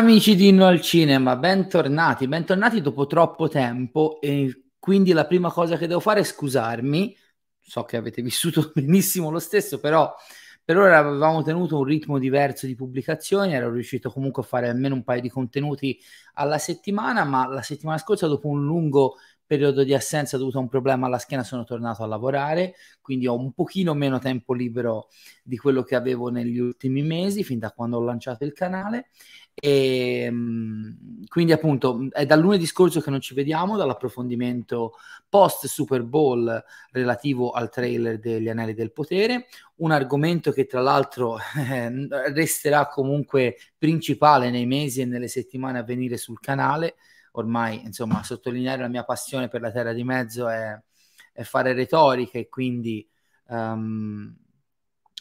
Amici di Inno al Cinema, bentornati, bentornati dopo troppo tempo e quindi la prima cosa che devo fare è scusarmi, so che avete vissuto benissimo lo stesso, però per ora avevamo tenuto un ritmo diverso di pubblicazioni, ero riuscito comunque a fare almeno un paio di contenuti alla settimana, ma la settimana scorsa dopo un lungo periodo di assenza dovuto a un problema alla schiena sono tornato a lavorare, quindi ho un pochino meno tempo libero di quello che avevo negli ultimi mesi, fin da quando ho lanciato il canale. E ehm, quindi appunto è dal lunedì scorso che non ci vediamo, dall'approfondimento post Super Bowl relativo al trailer degli Anelli del Potere, un argomento che tra l'altro eh, resterà comunque principale nei mesi e nelle settimane a venire sul canale. Ormai insomma sottolineare la mia passione per la terra di mezzo è, è fare retorica e quindi um,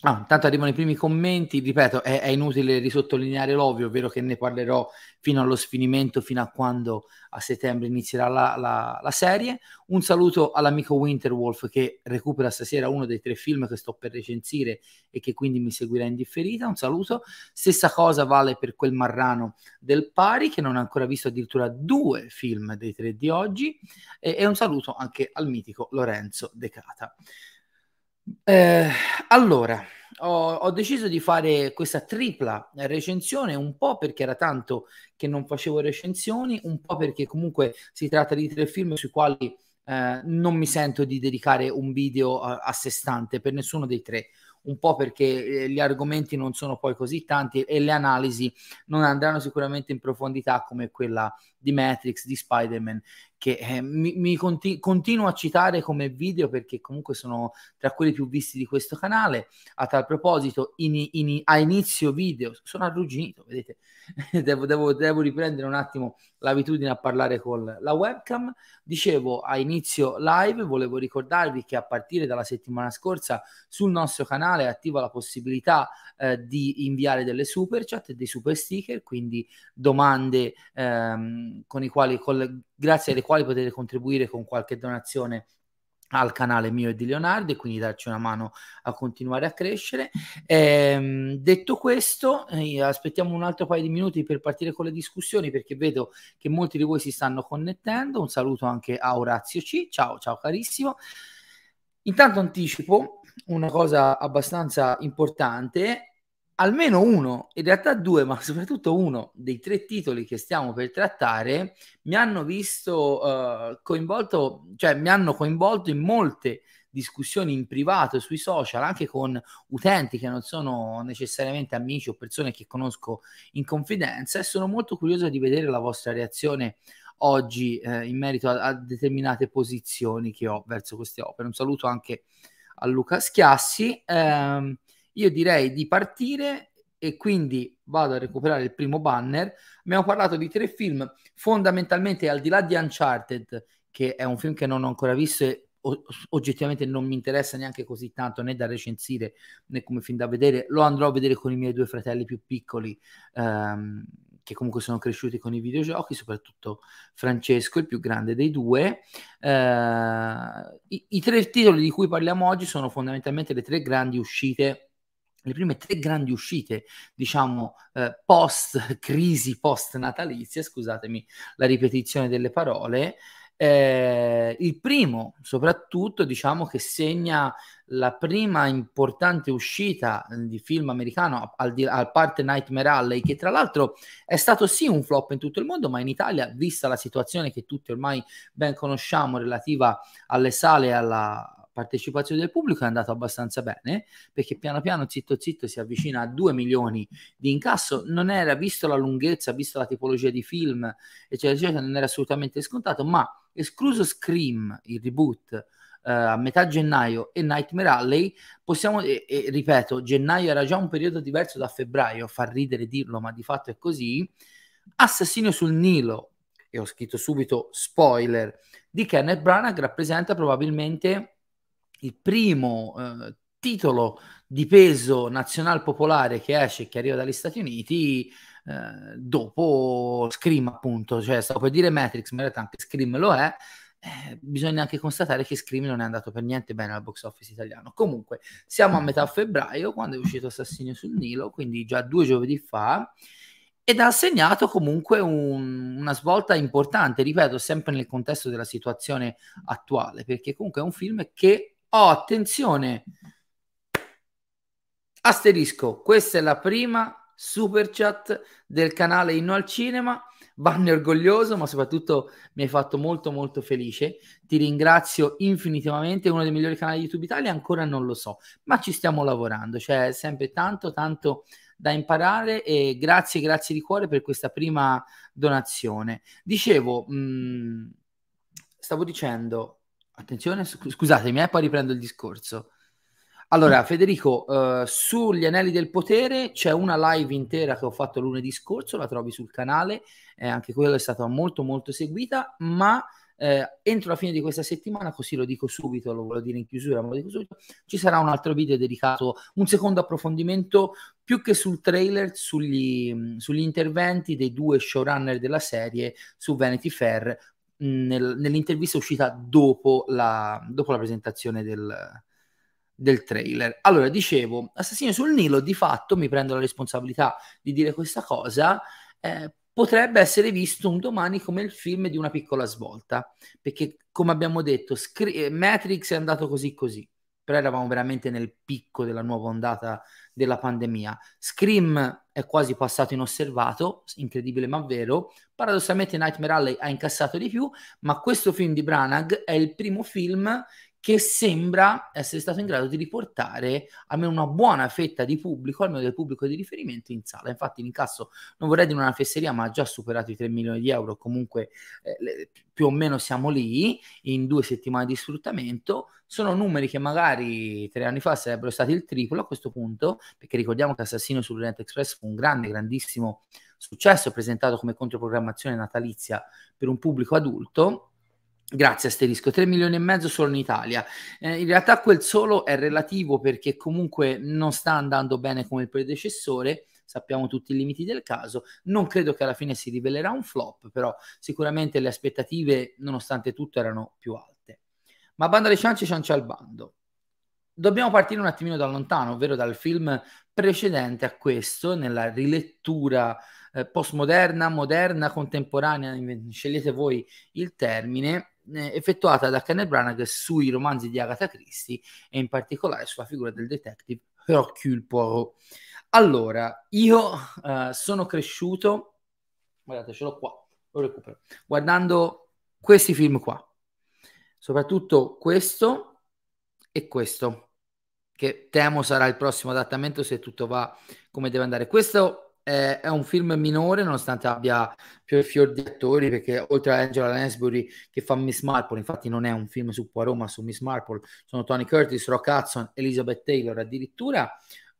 Ah, intanto arrivano i primi commenti, ripeto, è, è, inutile risottolineare l'ovvio, ovvero che ne parlerò fino allo sfinimento, fino a quando a settembre inizierà la, la, la, serie. Un saluto all'amico Winterwolf che recupera stasera uno dei tre film che sto per recensire e che quindi mi seguirà in differita. Un saluto. Stessa cosa vale per quel marrano del pari che non ha ancora visto addirittura due film dei tre di oggi. E, e un saluto anche al mitico Lorenzo Decata. Eh, allora, ho, ho, deciso di fare questa tripla recensione un po' perché era tanto che non facevo recensioni, un po' perché comunque si tratta di tre film sui quali eh, non mi sento di dedicare un video a, a sé stante per nessuno dei tre. Un po' perché eh, gli argomenti non sono poi così tanti e le analisi non andranno sicuramente in profondità come quella di Matrix, di Spider-Man, che eh, mi, mi conti- continuo a citare come video perché comunque sono tra quelli più visti di questo canale. A tal proposito, in, in, a inizio video sono arrugginito, vedete, devo, devo, devo, riprendere un attimo l'abitudine a parlare con la webcam. Dicevo a inizio live, volevo ricordarvi che a partire dalla settimana scorsa sul nostro canale è attiva la possibilità eh, di inviare delle super chat e dei super sticker, quindi domande ehm, con i quali, con grazie alle quali potete contribuire con qualche donazione al canale mio e di Leonardo e quindi darci una mano a continuare a crescere. Ehm, detto questo, eh, aspettiamo un altro paio di minuti per partire con le discussioni perché vedo che molti di voi si stanno connettendo. Un saluto anche a Orazio C. Ciao, ciao carissimo. Intanto anticipo una cosa abbastanza importante almeno uno, in realtà due, ma soprattutto uno dei tre titoli che stiamo per trattare mi hanno visto uh, coinvolto, cioè mi hanno coinvolto in molte discussioni in privato sui social, anche con utenti che non sono necessariamente amici o persone che conosco in confidenza e sono molto curioso di vedere la vostra reazione oggi eh, in merito a, a, determinate posizioni che ho verso queste opere. Un saluto anche a Luca Schiassi. Eh, io direi di partire e quindi vado a recuperare il primo banner. Abbiamo parlato di tre film, fondamentalmente al di là di Uncharted, che è un film che non ho ancora visto e oggettivamente non mi interessa neanche così tanto né da recensire né come film da vedere, lo andrò a vedere con i miei due fratelli più piccoli. Ehm, che comunque sono cresciuti con i videogiochi, soprattutto Francesco, il più grande dei due. Eh, i, I tre titoli di cui parliamo oggi sono fondamentalmente le tre grandi uscite le prime tre grandi uscite, diciamo, eh, post crisi, post natalizia, scusatemi la ripetizione delle parole. Eh, il primo, soprattutto, diciamo che segna la prima importante uscita di film americano, al, di, al parte Nightmare Alley, che tra l'altro è stato sì un flop in tutto il mondo, ma in Italia, vista la situazione che tutti ormai ben conosciamo relativa alle sale e alla partecipazione del pubblico è andato abbastanza bene perché piano piano zitto zitto si avvicina a 2 milioni di incasso non era visto la lunghezza visto la tipologia di film eccetera eccetera non era assolutamente scontato ma escluso Scream il reboot Uh, a metà gennaio e Nightmare Alley, possiamo, e, e, ripeto, gennaio era già un periodo diverso da febbraio, fa ridere dirlo, ma di fatto è così. Assassino sul Nilo, e ho scritto subito spoiler, di Kenneth Branagh rappresenta probabilmente il primo eh, titolo di peso nazional popolare che esce e che arriva dagli Stati Uniti eh, dopo Scream appunto, cioè stavo per dire Matrix, ma in realtà anche Scream lo è, eh, bisogna anche constatare che Scream non è andato per niente bene al box office italiano. Comunque, siamo a metà febbraio quando è uscito Assassino sul Nilo, quindi già due giovedì fa, ed ha segnato comunque un, una svolta importante, ripeto, sempre nel contesto della situazione attuale, perché comunque è un film che, oh, attenzione, asterisco, questa è la prima super chat del canale Inno al Cinema, Vanni orgoglioso, ma soprattutto mi hai fatto molto molto felice. Ti ringrazio infinitamente, uno dei migliori canali YouTube Italia, ancora non lo so, ma ci stiamo lavorando, c'è sempre tanto tanto da imparare e grazie, grazie di cuore per questa prima donazione. Dicevo, mh, mm, stavo dicendo, attenzione, scusatemi, eh, poi riprendo il discorso. Allora, Federico, uh, sugli Anelli del Potere c'è una live intera che ho fatto lunedì scorso, la trovi sul canale, eh, anche quella è stata molto molto seguita, ma eh, entro la fine di questa settimana, così lo dico subito, lo voglio dire in chiusura, ma lo dico subito, ci sarà un altro video dedicato, un secondo approfondimento più che sul trailer, sugli, sugli interventi dei due showrunner della serie su Vanity Fair, nel, nell'intervista uscita dopo la, dopo la presentazione del, del trailer. Allora, dicevo, Assassino sul Nilo, di fatto mi prendo la responsabilità di dire questa cosa, eh, potrebbe essere visto un domani come il film di una piccola svolta, perché come abbiamo detto, Scri- eh, Matrix è andato così così, però eravamo veramente nel picco della nuova ondata della pandemia. Scream è quasi passato inosservato, incredibile ma vero. Paradossalmente Nightmare Alley ha incassato di più, ma questo film di Branagh è il primo film che sembra essere stato in grado di riportare almeno una buona fetta di pubblico, almeno del pubblico di riferimento in sala. Infatti l'incasso, non vorrei dire una fesseria, ma ha già superato i 3 milioni di euro, comunque eh, più o meno siamo lì in due settimane di sfruttamento. Sono numeri che magari tre anni fa sarebbero stati il triplo a questo punto, perché ricordiamo che Assassino sull'Orient Express fu un grande, grandissimo successo presentato come controprogrammazione natalizia per un pubblico adulto Grazie asterisco, 3 milioni e mezzo solo in Italia. Eh, in realtà quel solo è relativo perché comunque non sta andando bene come il predecessore, sappiamo tutti i limiti del caso. Non credo che alla fine si rivelerà un flop, però sicuramente le aspettative, nonostante tutto, erano più alte. Ma banda alle ciance, ciance al bando. Dobbiamo partire un attimino da lontano, ovvero dal film precedente a questo, nella rilettura eh, postmoderna, moderna, contemporanea, scegliete voi il termine, eh, effettuata da Kenneth Branagh sui romanzi di Agatha Christie e in particolare sulla figura del detective Hercule Poirot. Allora, io uh, sono cresciuto, guardate, ce l'ho qua, lo recupero, guardando questi film qua, soprattutto questo e questo, che temo sarà il prossimo adattamento se tutto va come deve andare. Questo è, è un film minore nonostante abbia più e fior di attori perché oltre a Angela Lansbury che fa Miss Marple infatti non è un film su Poirot ma su Miss Marple sono Tony Curtis, Rock Hudson, Elizabeth Taylor addirittura.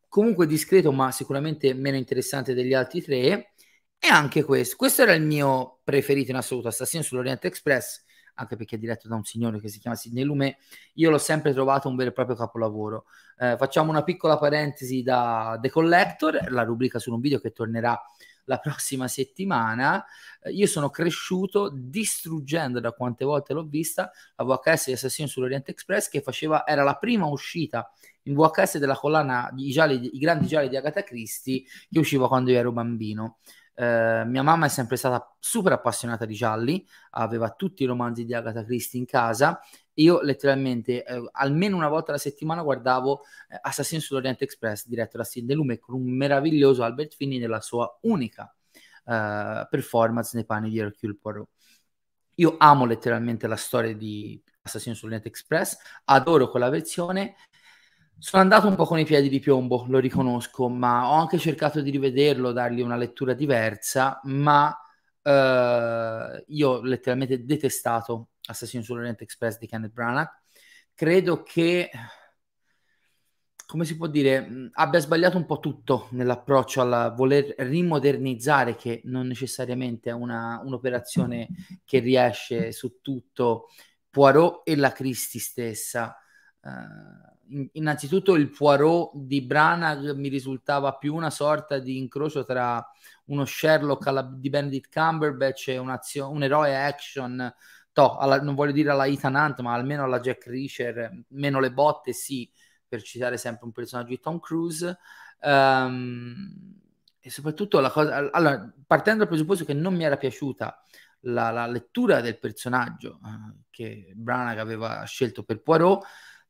Comunque discreto ma sicuramente meno interessante degli altri tre. E anche questo questo era il mio preferito in assoluto Assassino sull'Orient Express anche perché è diretto da un signore che si chiama Sidney Lumet, io l'ho sempre trovato un vero e proprio capolavoro. Eh, facciamo una piccola parentesi da The Collector, la rubrica su un video che tornerà la prossima settimana. Eh, io sono cresciuto distruggendo da quante volte l'ho vista la VHS di Assassino sull'Orient Express che faceva, era la prima uscita in VHS della collana I, gialli, i grandi gialli di Agatha Christie che usciva quando io ero bambino. Eh, mia mamma è sempre stata super appassionata di gialli, aveva tutti i romanzi di Agatha Christie in casa. Io letteralmente eh, almeno una volta alla settimana guardavo eh, Assassin's sull'Orient Express diretto da Sidney Lumet con un meraviglioso Albert Finney nella sua unica eh, performance nei panni di Hercule Poirot. Io amo letteralmente la storia di Assassin's sull'Orient Express, adoro quella versione sono andato un po' con i piedi di piombo, lo riconosco, ma ho anche cercato di rivederlo, dargli una lettura diversa, ma eh, io ho letteralmente detestato Assassino sull'Orient Express di Kenneth Branagh. Credo che, come si può dire, abbia sbagliato un po' tutto nell'approccio al voler rimodernizzare, che non necessariamente è una, un'operazione che riesce su tutto Poirot e la Christie stessa. Uh, innanzitutto il Poirot di Branagh mi risultava più una sorta di incrocio tra uno Sherlock alla, di Benedict Cumberbatch e un eroe action to, alla, non voglio dire alla Ethan Hunt, ma almeno alla Jack Reacher, meno le botte, sì, per citare sempre un personaggio di Tom Cruise. Um, e soprattutto la cosa, allora, partendo dal presupposto che non mi era piaciuta la, la lettura del personaggio eh, che Branagh aveva scelto per Poirot,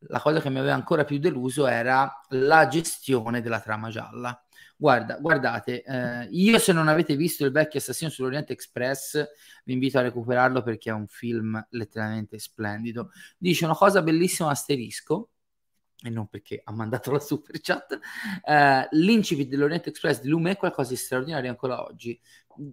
la cosa che mi aveva ancora più deluso era la gestione della trama gialla. Guarda, guardate, eh, io se non avete visto il vecchio Assassino sull'Oriente Express, vi invito a recuperarlo perché è un film letteralmente splendido. Dice una cosa bellissima asterisco, e non perché ha mandato la super chat, eh, l'incipit dell'Orient Express di Lume è qualcosa di straordinario ancora oggi.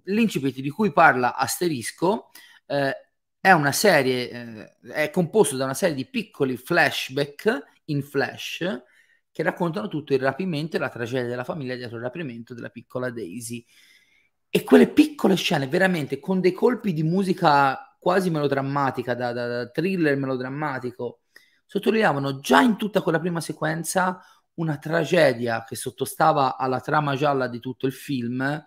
L'incipit di cui parla Asterisco eh, è una serie, eh, è composto da una serie di piccoli flashback in flash che raccontano tutto il rapimento e la tragedia della famiglia dietro il rapimento della piccola Daisy. E quelle piccole scene, veramente con dei colpi di musica quasi melodrammatica, da, da, da thriller melodrammatico, sottolineavano già in tutta quella prima sequenza una tragedia che sottostava alla trama gialla di tutto il film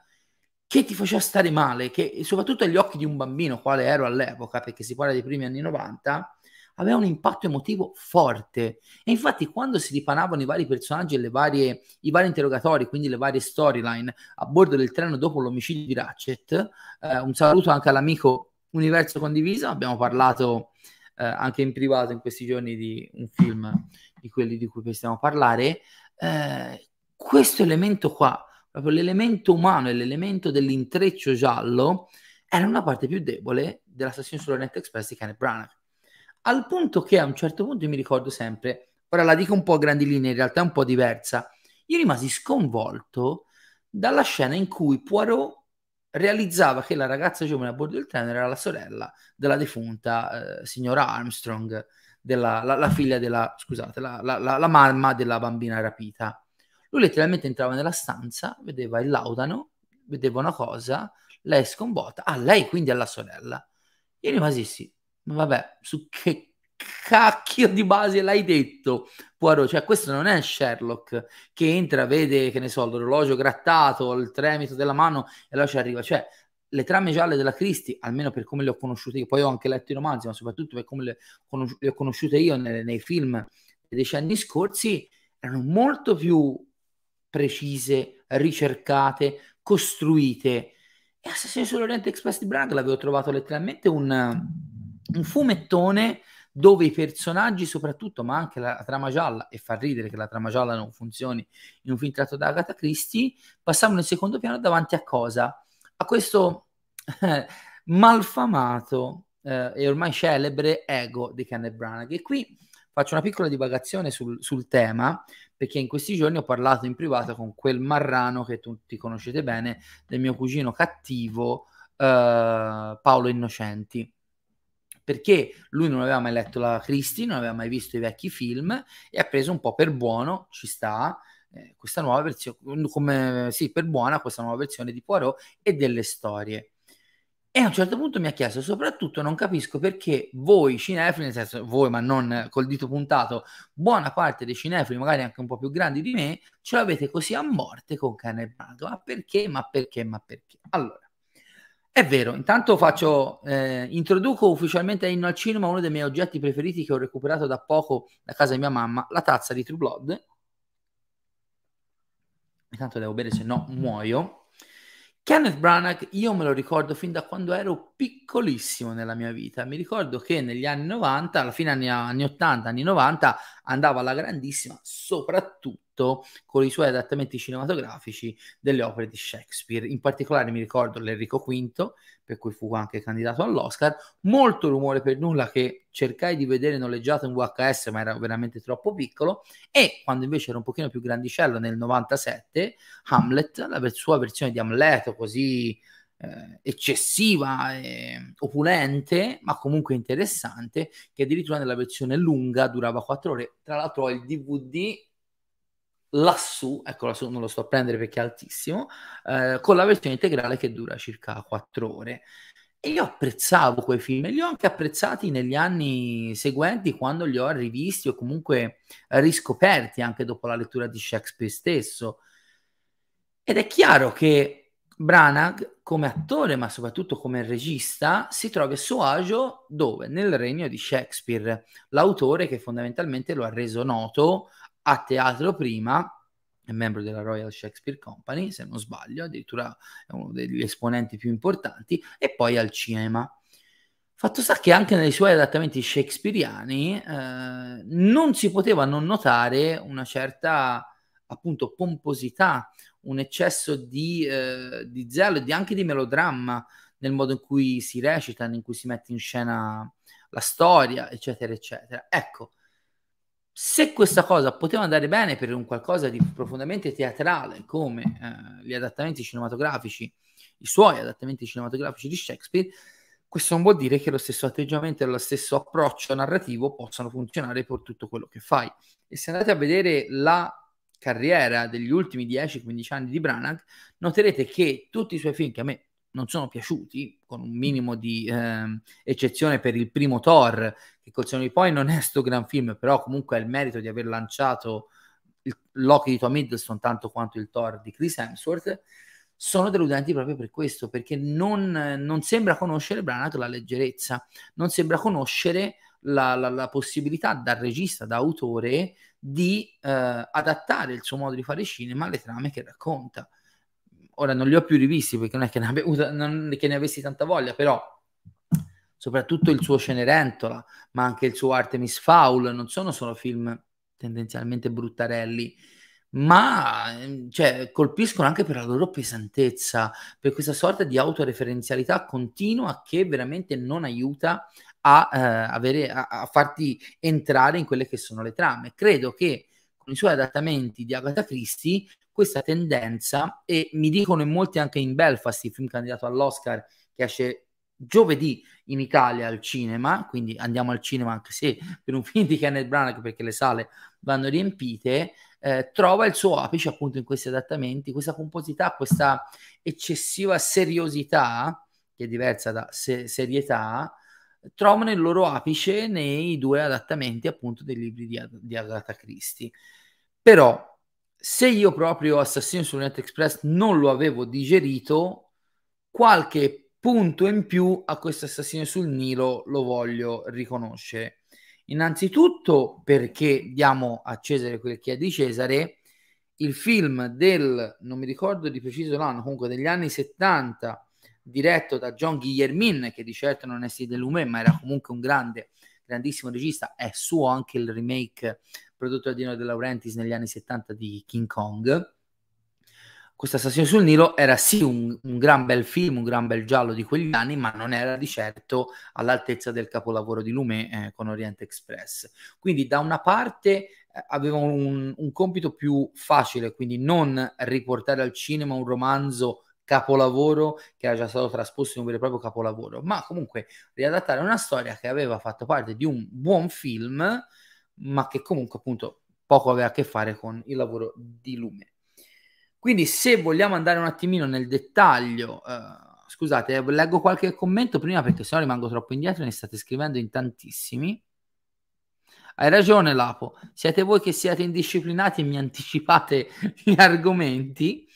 che ti faceva stare male, che soprattutto agli occhi di un bambino, quale ero all'epoca, perché si parla dei primi anni 90, aveva un impatto emotivo forte. E infatti quando si dipanavano i vari personaggi e varie, i vari interrogatori, quindi le varie storyline a bordo del treno dopo l'omicidio di Ratchet, eh, un saluto anche all'amico Universo Condiviso, abbiamo parlato eh, anche in privato in questi giorni di un film di quelli di cui stiamo a parlare, eh, questo elemento qua, proprio l'elemento umano e l'elemento dell'intreccio giallo, era una parte più debole dell'assassino sull'Orient Express di Kenneth Branagh. Al punto che a un certo punto io mi ricordo sempre, ora la dico un po' a grandi linee, in realtà è un po' diversa, io rimasi sconvolto dalla scena in cui Poirot realizzava che la ragazza giovane a bordo del treno era la sorella della defunta eh, signora Armstrong, della, la, la, figlia della, scusate, la, la, la, mamma della bambina rapita. Lui letteralmente entrava nella stanza, vedeva il laudano, vedeva una cosa, lei sconvolta, ah, lei quindi è la sorella. Io rimasi sì, ma vabbè, su che cacchio di base l'hai detto Poirot, cioè questo non è Sherlock che entra, vede che ne so l'orologio grattato, il tremito della mano e là ci arriva, cioè le trame gialle della Christie, almeno per come le ho conosciute io, poi ho anche letto i romanzi, ma soprattutto per come le, conos- le ho conosciute io nei, nei film dei decenni scorsi, erano molto più precise, ricercate, costruite. E Assassino sull'Oriente Express di Branagh l'avevo trovato letteralmente un, un fumettone dove i personaggi soprattutto, ma anche la, la, trama gialla, e fa ridere che la trama gialla non funzioni in un film tratto da Agatha Christie, passavano in secondo piano davanti a cosa? A questo eh, malfamato eh, e ormai celebre ego di Kenneth Branagh. E qui faccio una piccola divagazione sul, sul, tema, perché in questi giorni ho parlato in privato con quel marrano che tutti conoscete bene, del mio cugino cattivo eh, Paolo Innocenti perché lui non aveva mai letto la Christie, non aveva mai visto i vecchi film e ha preso un po' per buono, ci sta, eh, questa nuova versione, come sì, per buona questa nuova versione di Poirot e delle storie. E a un certo punto mi ha chiesto, soprattutto non capisco perché voi cinefili, nel senso voi ma non col dito puntato, buona parte dei cinefili, magari anche un po' più grandi di me, ce l'avete così a morte con Kenneth Branagh. Ma perché, ma perché, ma perché? Allora, è vero, intanto faccio, eh, introduco ufficialmente a Inno al Cinema uno dei miei oggetti preferiti che ho recuperato da poco da casa di mia mamma, la tazza di True Blood. Intanto devo bere, se no muoio. Kenneth Branagh, io me lo ricordo fin da quando ero piccolissimo nella mia vita. Mi ricordo che negli anni 90, alla fine anni, anni 80, anni 90, andava alla grandissima, soprattutto con i suoi adattamenti cinematografici delle opere di Shakespeare. In particolare mi ricordo l'Enrico V, per cui fu anche candidato all'Oscar, molto rumore per nulla che cercai di vedere noleggiato in VHS, ma era veramente troppo piccolo, e quando invece era un pochino più grandicello nel 97, Hamlet, la sua versione di Amleto così eh, eccessiva, e opulente, ma comunque interessante, che addirittura nella versione lunga durava 4 ore. Tra l'altro ho il DVD lassù, ecco lassù non lo sto a prendere perché è altissimo, eh, con la versione integrale che dura circa 4 ore. E io apprezzavo quei film e li ho anche apprezzati negli anni seguenti quando li ho rivisti o comunque riscoperti anche dopo la lettura di Shakespeare stesso. Ed è chiaro che Branagh, come attore, ma soprattutto come regista, si trova a suo agio dove? Nel regno di Shakespeare, l'autore che fondamentalmente lo ha reso noto a teatro prima, è membro della Royal Shakespeare Company, se non sbaglio, addirittura è uno degli esponenti più importanti, e poi al cinema. Fatto sta che anche nei suoi adattamenti shakespeariani eh, non si poteva non notare una certa appunto pomposità, un eccesso di, eh, di zelo e anche di melodramma nel modo in cui si recita, in cui si mette in scena la storia, eccetera, eccetera. Ecco, se questa cosa poteva andare bene per un qualcosa di profondamente teatrale come eh, gli adattamenti cinematografici, i suoi adattamenti cinematografici di Shakespeare, questo non vuol dire che lo stesso atteggiamento e lo stesso approccio narrativo possano funzionare per tutto quello che fai. E se andate a vedere la carriera degli ultimi 10-15 anni di Branagh, noterete che tutti i suoi film che a me non sono piaciuti, con un minimo di eh, eccezione per il primo Thor, che col senno di poi non è sto gran film, però comunque ha il merito di aver lanciato il, Loki di Tom Hiddleston tanto quanto il Thor di Chris Hemsworth, sono deludenti proprio per questo, perché non, non sembra conoscere Branagh la leggerezza, non sembra conoscere la, la, la possibilità da regista, da autore, di eh, adattare il suo modo di fare cinema alle trame che racconta. Ora non li ho più rivisti perché non è che ne, abbia, non, che ne avessi tanta voglia, però soprattutto il suo Cenerentola, ma anche il suo Artemis Fowl, non sono solo film tendenzialmente bruttarelli, ma ehm, cioè, colpiscono anche per la loro pesantezza, per questa sorta di autoreferenzialità continua che veramente non aiuta a, eh, avere, a, a, farti entrare in quelle che sono le trame. Credo che con i suoi adattamenti di Agatha Christie questa tendenza, e mi dicono in molti anche in Belfast, il film candidato all'Oscar che esce giovedì in Italia al cinema, quindi andiamo al cinema anche se per un film di Kenneth Branagh perché le sale vanno riempite, eh, trova il suo apice appunto in questi adattamenti, questa composità, questa eccessiva seriosità, che è diversa da se- serietà, trovano il loro apice nei due adattamenti appunto dei libri di, di Agatha Christie. Però se io proprio Assassino sull'Orient Express non lo avevo digerito, qualche punto in più a questo Assassino sul Nilo lo voglio riconoscere. Innanzitutto perché diamo a Cesare quel che è di Cesare, il film del, non mi ricordo di preciso l'anno, comunque degli anni 70, diretto da John Guillermin, che di certo non è Sid Lumet, ma era comunque un grande, grandissimo regista, è suo anche il remake prodotto da Dino De Laurentiis negli anni 70 di King Kong. Questo Assassino sul Nilo era sì un, un, gran bel film, un gran bel giallo di quegli anni, ma non era di certo all'altezza del capolavoro di Lumet eh, con Orient Express. Quindi da una parte eh, aveva un, un compito più facile, quindi non riportare al cinema un romanzo capolavoro che era già stato trasposto in un vero e proprio capolavoro, ma comunque riadattare una storia che aveva fatto parte di un buon film, ma che comunque appunto poco aveva a che fare con il lavoro di Lume. Quindi se vogliamo andare un attimino nel dettaglio, eh, scusate, leggo qualche commento prima perché sennò rimango troppo indietro, ne state scrivendo in tantissimi. Hai ragione, Lapo. Siete voi che siete indisciplinati e mi anticipate gli argomenti.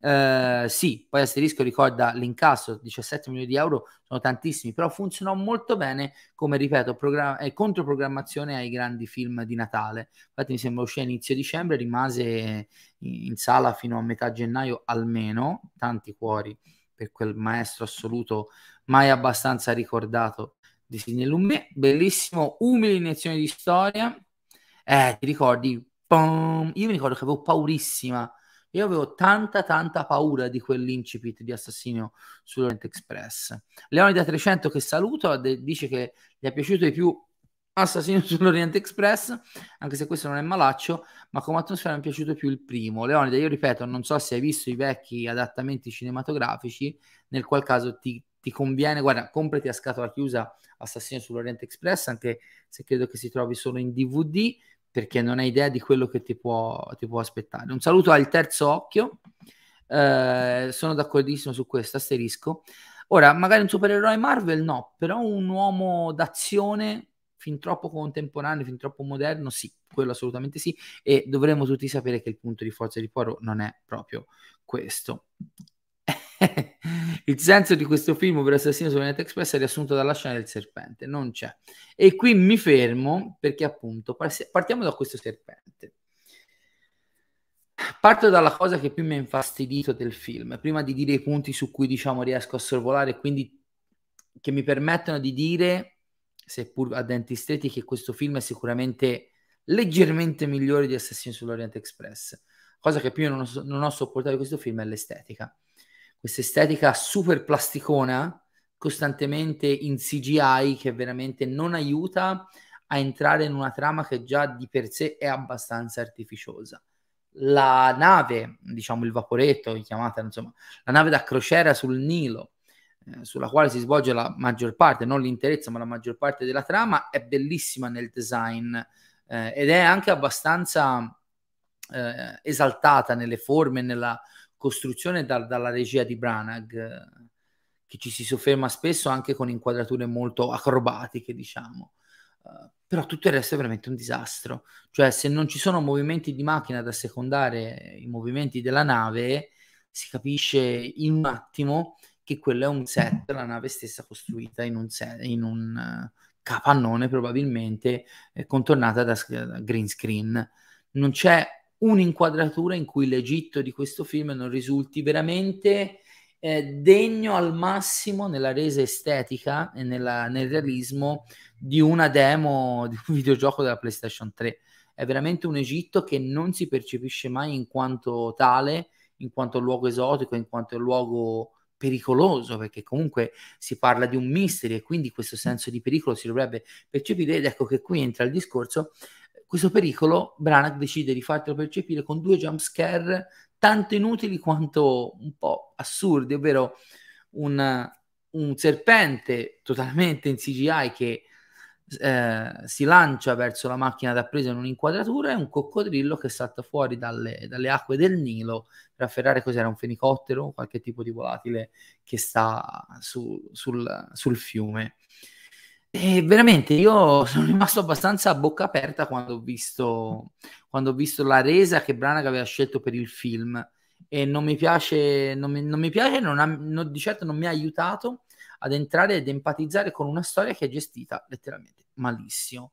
Eh, sì, poi asterisco ricorda l'incasso, 17 milioni di euro sono tantissimi, però funzionò molto bene come, ripeto, programma- eh, controprogrammazione ai grandi film di Natale. Infatti mi sembra uscire inizio dicembre, rimase in sala fino a metà gennaio almeno, tanti cuori per quel maestro assoluto mai abbastanza ricordato di Sidney Lumet, bellissimo, umile iniezione di storia. Eh, ti ricordi? Pum, io mi ricordo che avevo paurissima io avevo tanta, tanta paura di quell'incipit di Assassino sull'Orient Express. Leonida 300 che saluto de- dice che gli è piaciuto di più Assassino sull'Orient Express, anche se questo non è malaccio, ma come atmosfera mi è piaciuto più il primo. Leonida, io ripeto, non so se hai visto i vecchi adattamenti cinematografici, nel qual caso ti, ti conviene, guarda, comprati a scatola chiusa Assassino sull'Orient Express, anche se credo che si trovi solo in DVD, perché non hai idea di quello che ti può, ti può aspettare. Un saluto al terzo occhio, eh, sono d'accordissimo su questo, asterisco. Ora, magari un supereroe Marvel no, però un uomo d'azione fin troppo contemporaneo, fin troppo moderno, sì, quello assolutamente sì, e dovremmo tutti sapere che il punto di forza di Poirot non è proprio questo. il senso di questo film per Assassino sull'Oriente Express è riassunto dalla scena del serpente, non c'è. E qui mi fermo perché appunto partiamo da questo serpente. Parto dalla cosa che più mi ha infastidito del film, prima di dire i punti su cui diciamo riesco a sorvolare, quindi che mi permettono di dire, seppur a denti stretti, che questo film è sicuramente leggermente migliore di Assassino sull'Orient Express. Cosa che più non ho, non ho sopportato di questo film è l'estetica. Questa estetica super plasticona, costantemente in CGI, che veramente non aiuta a entrare in una trama che già di per sé è abbastanza artificiosa. La nave, diciamo il vaporetto, chiamata insomma, la nave da crociera sul Nilo, eh, sulla quale si svolge la maggior parte, non l'interezza, ma la maggior parte della trama, è bellissima nel design eh, ed è anche abbastanza eh, esaltata nelle forme nella costruzione da, dalla regia di Branagh, che ci si sofferma spesso anche con inquadrature molto acrobatiche, diciamo. Uh, però tutto il resto è veramente un disastro. Cioè, se non ci sono movimenti di macchina da secondare i movimenti della nave, si capisce in un attimo che quello è un set, la nave stessa costruita in un, set, in un uh, capannone probabilmente eh, contornata da, da green screen. Non c'è un'inquadratura in cui l'Egitto di questo film non risulti veramente eh, degno al massimo nella resa estetica e nella, nel realismo di una demo di un videogioco della PlayStation 3. È veramente un Egitto che non si percepisce mai in quanto tale, in quanto luogo esotico, in quanto luogo pericoloso, perché comunque si parla di un mystery e quindi questo senso di pericolo si dovrebbe percepire ed ecco che qui entra il discorso questo pericolo Branagh decide di fartelo percepire con due jump scare tanto inutili quanto un po' assurdi, ovvero un, un serpente totalmente in CGI che eh, si lancia verso la macchina da presa in un'inquadratura e un coccodrillo che salta fuori dalle, dalle acque del Nilo per afferrare cos'era un fenicottero, qualche tipo di volatile che sta su, sul, sul fiume. E veramente io sono rimasto abbastanza a bocca aperta quando ho visto, quando ho visto la resa che Branagh aveva scelto per il film e non mi piace, non mi, non mi piace, non ha, non, di certo non mi ha aiutato ad entrare ed empatizzare con una storia che è gestita letteralmente malissimo.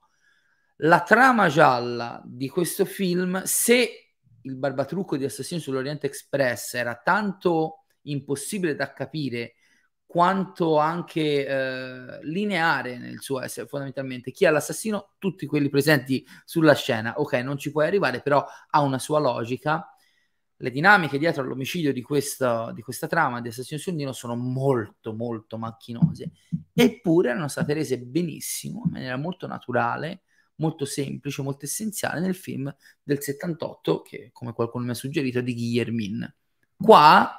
La trama gialla di questo film, se il barbatrucco di Assassino sull'Oriente Express era tanto impossibile da capire quanto anche eh, lineare nel suo essere fondamentalmente. Chi è l'assassino? Tutti quelli presenti sulla scena. Ok, non ci puoi arrivare, però ha una sua logica. Le dinamiche dietro all'omicidio di questa, di questa trama di Assassino sul Nilo sono molto, molto macchinose. Eppure erano state rese benissimo, in maniera molto naturale, molto semplice, molto essenziale nel film del 78, che come qualcuno mi ha suggerito, di Guillermin. Qua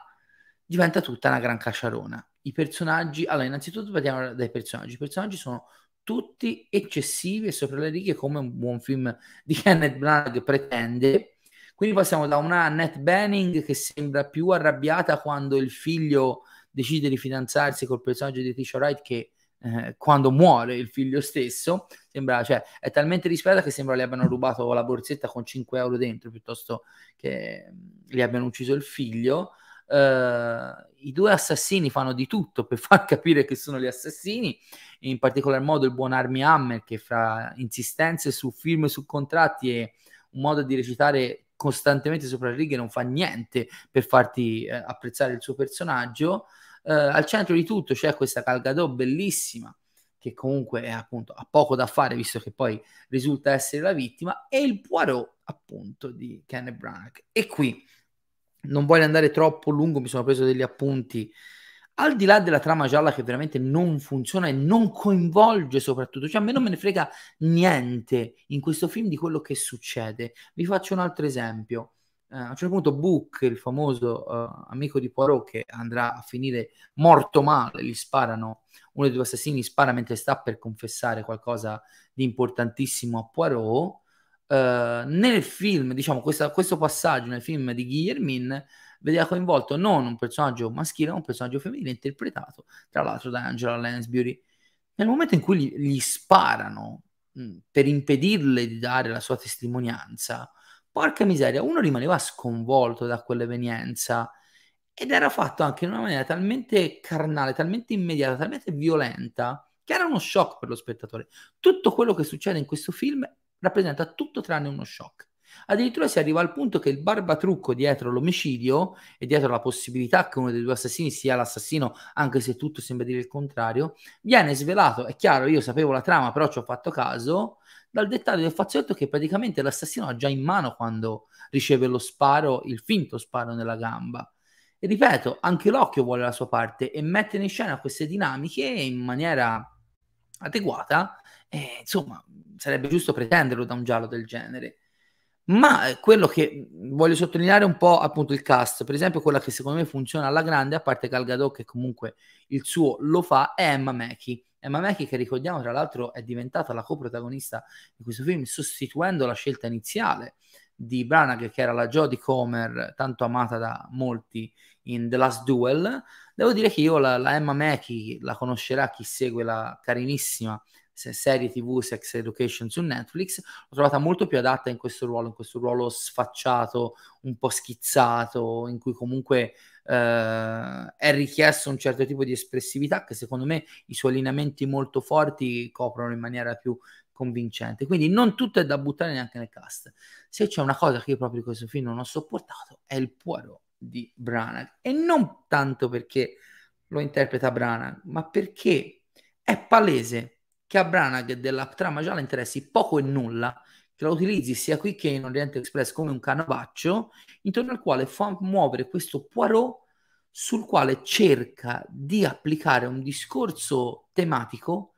diventa tutta una gran casciarona i personaggi, allora innanzitutto parliamo dai personaggi, i personaggi sono tutti eccessivi e sopra le righe come un buon film di Kenneth Branagh pretende. Quindi passiamo da una Annette Benning che sembra più arrabbiata quando il figlio decide di fidanzarsi col personaggio di Tisha Wright che eh, quando muore il figlio stesso, sembra, cioè, è talmente disperata che sembra le abbiano rubato la borsetta con 5 euro dentro piuttosto che gli abbiano ucciso il figlio eh, i due assassini fanno di tutto per far capire che sono gli assassini, in particolar modo il buon Army Hammer che fra insistenze su film su contratti e un modo di recitare costantemente sopra le righe non fa niente per farti eh, apprezzare il suo personaggio. Eh, al centro di tutto c'è questa Calgadò bellissima che comunque è appunto ha poco da fare visto che poi risulta essere la vittima e il Poirot appunto di Kenneth Branagh e qui non voglio andare troppo lungo, mi sono preso degli appunti. Al di là della trama gialla che veramente non funziona e non coinvolge soprattutto, cioè a me non me ne frega niente in questo film di quello che succede. Vi faccio un altro esempio. Uh, a un certo punto Book, il famoso uh, amico di Poirot che andrà a finire morto male, gli sparano, uno dei due assassini spara mentre sta per confessare qualcosa di importantissimo a Poirot Uh, nel film, diciamo, questa, questo passaggio nel film di Guillermin vedeva coinvolto non un personaggio maschile, ma un personaggio femminile interpretato, tra l'altro da Angela Lansbury. Nel momento in cui gli, gli sparano per impedirle di dare la sua testimonianza, porca miseria, uno rimaneva sconvolto da quell'evenienza ed era fatto anche in una maniera talmente carnale, talmente immediata, talmente violenta, che era uno shock per lo spettatore. Tutto quello che succede in questo film rappresenta tutto tranne uno shock. Addirittura si arriva al punto che il barbatrucco dietro l'omicidio e dietro la possibilità che uno dei due assassini sia l'assassino, anche se tutto sembra dire il contrario, viene svelato. È chiaro, io sapevo la trama, però ci ho fatto caso dal dettaglio del fazzoletto che praticamente l'assassino ha già in mano quando riceve lo sparo, il finto sparo nella gamba. E ripeto, anche l'occhio vuole la sua parte e mettere in scena queste dinamiche in maniera adeguata, eh, insomma, sarebbe giusto pretenderlo da un giallo del genere. Ma eh, quello che voglio sottolineare un po' appunto il cast, per esempio quella che secondo me funziona alla grande, a parte Gal Gadot che comunque il suo lo fa, è Emma Mackey. Emma Mackey che ricordiamo tra l'altro è diventata la coprotagonista di questo film sostituendo la scelta iniziale di Branagh che era la Jodie Comer tanto amata da molti in The Last Duel devo dire che io la, la Emma Mackey la conoscerà chi segue la carinissima serie tv Sex Education su Netflix l'ho trovata molto più adatta in questo ruolo in questo ruolo sfacciato un po' schizzato in cui comunque eh, è richiesto un certo tipo di espressività che secondo me i suoi allineamenti molto forti coprono in maniera più convincente. Quindi non tutto è da buttare neanche nel cast. Se c'è una cosa che io proprio in questo film non ho sopportato è il Poirot di Branagh e non tanto perché lo interpreta Branagh, ma perché è palese che a Branagh della trama gialla interessi poco e nulla che la utilizzi sia qui che in Oriente Express come un canovaccio intorno al quale fa muovere questo Poirot sul quale cerca di applicare un discorso tematico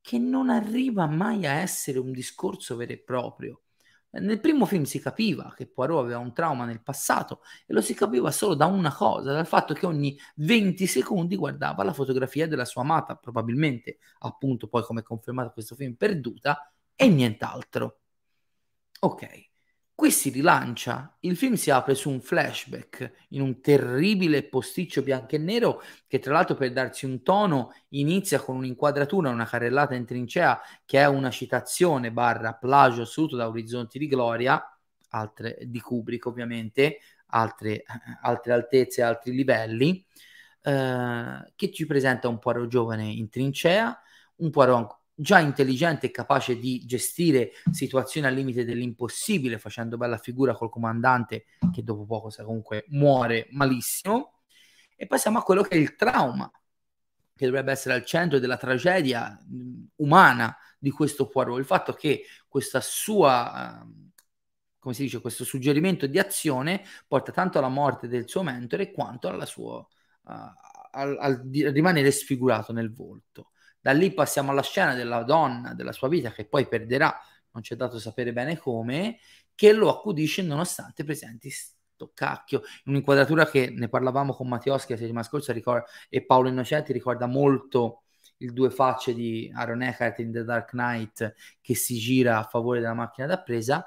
che non arriva mai a essere un discorso vero e proprio. Nel primo film si capiva che Poirot aveva un trauma nel passato e lo si capiva solo da una cosa, dal fatto che ogni 20 secondi guardava la fotografia della sua amata, probabilmente appunto poi come confermato questo film perduta e nient'altro. Ok, Qui si rilancia, il film si apre su un flashback in un terribile posticcio bianco e nero che tra l'altro per darsi un tono inizia con un'inquadratura, una carrellata in trincea che è una citazione barra plagio assoluto da Orizzonti di Gloria, altre di Kubrick ovviamente, altre, altre altezze, altri livelli, eh, che ci presenta un Poirot giovane in trincea, un Poirot già intelligente e capace di gestire situazioni al limite dell'impossibile, facendo bella figura col comandante che dopo poco comunque muore malissimo. E passiamo a quello che è il trauma, che dovrebbe essere al centro della tragedia mh, umana di questo Poirot, il fatto che questa sua, uh, come si dice, questo suggerimento di azione porta tanto alla morte del suo mentore quanto alla sua, uh, al, al rimanere sfigurato nel volto. Da lì passiamo alla scena della donna, della sua vita, che poi perderà, non ci è dato sapere bene come, che lo accudisce nonostante presenti sto cacchio. Un'inquadratura che ne parlavamo con Mattioschi la settimana scorsa ricorda, e Paolo Innocenti ricorda molto il due facce di Aaron Eckhart in The Dark Knight che si gira a favore della macchina da presa.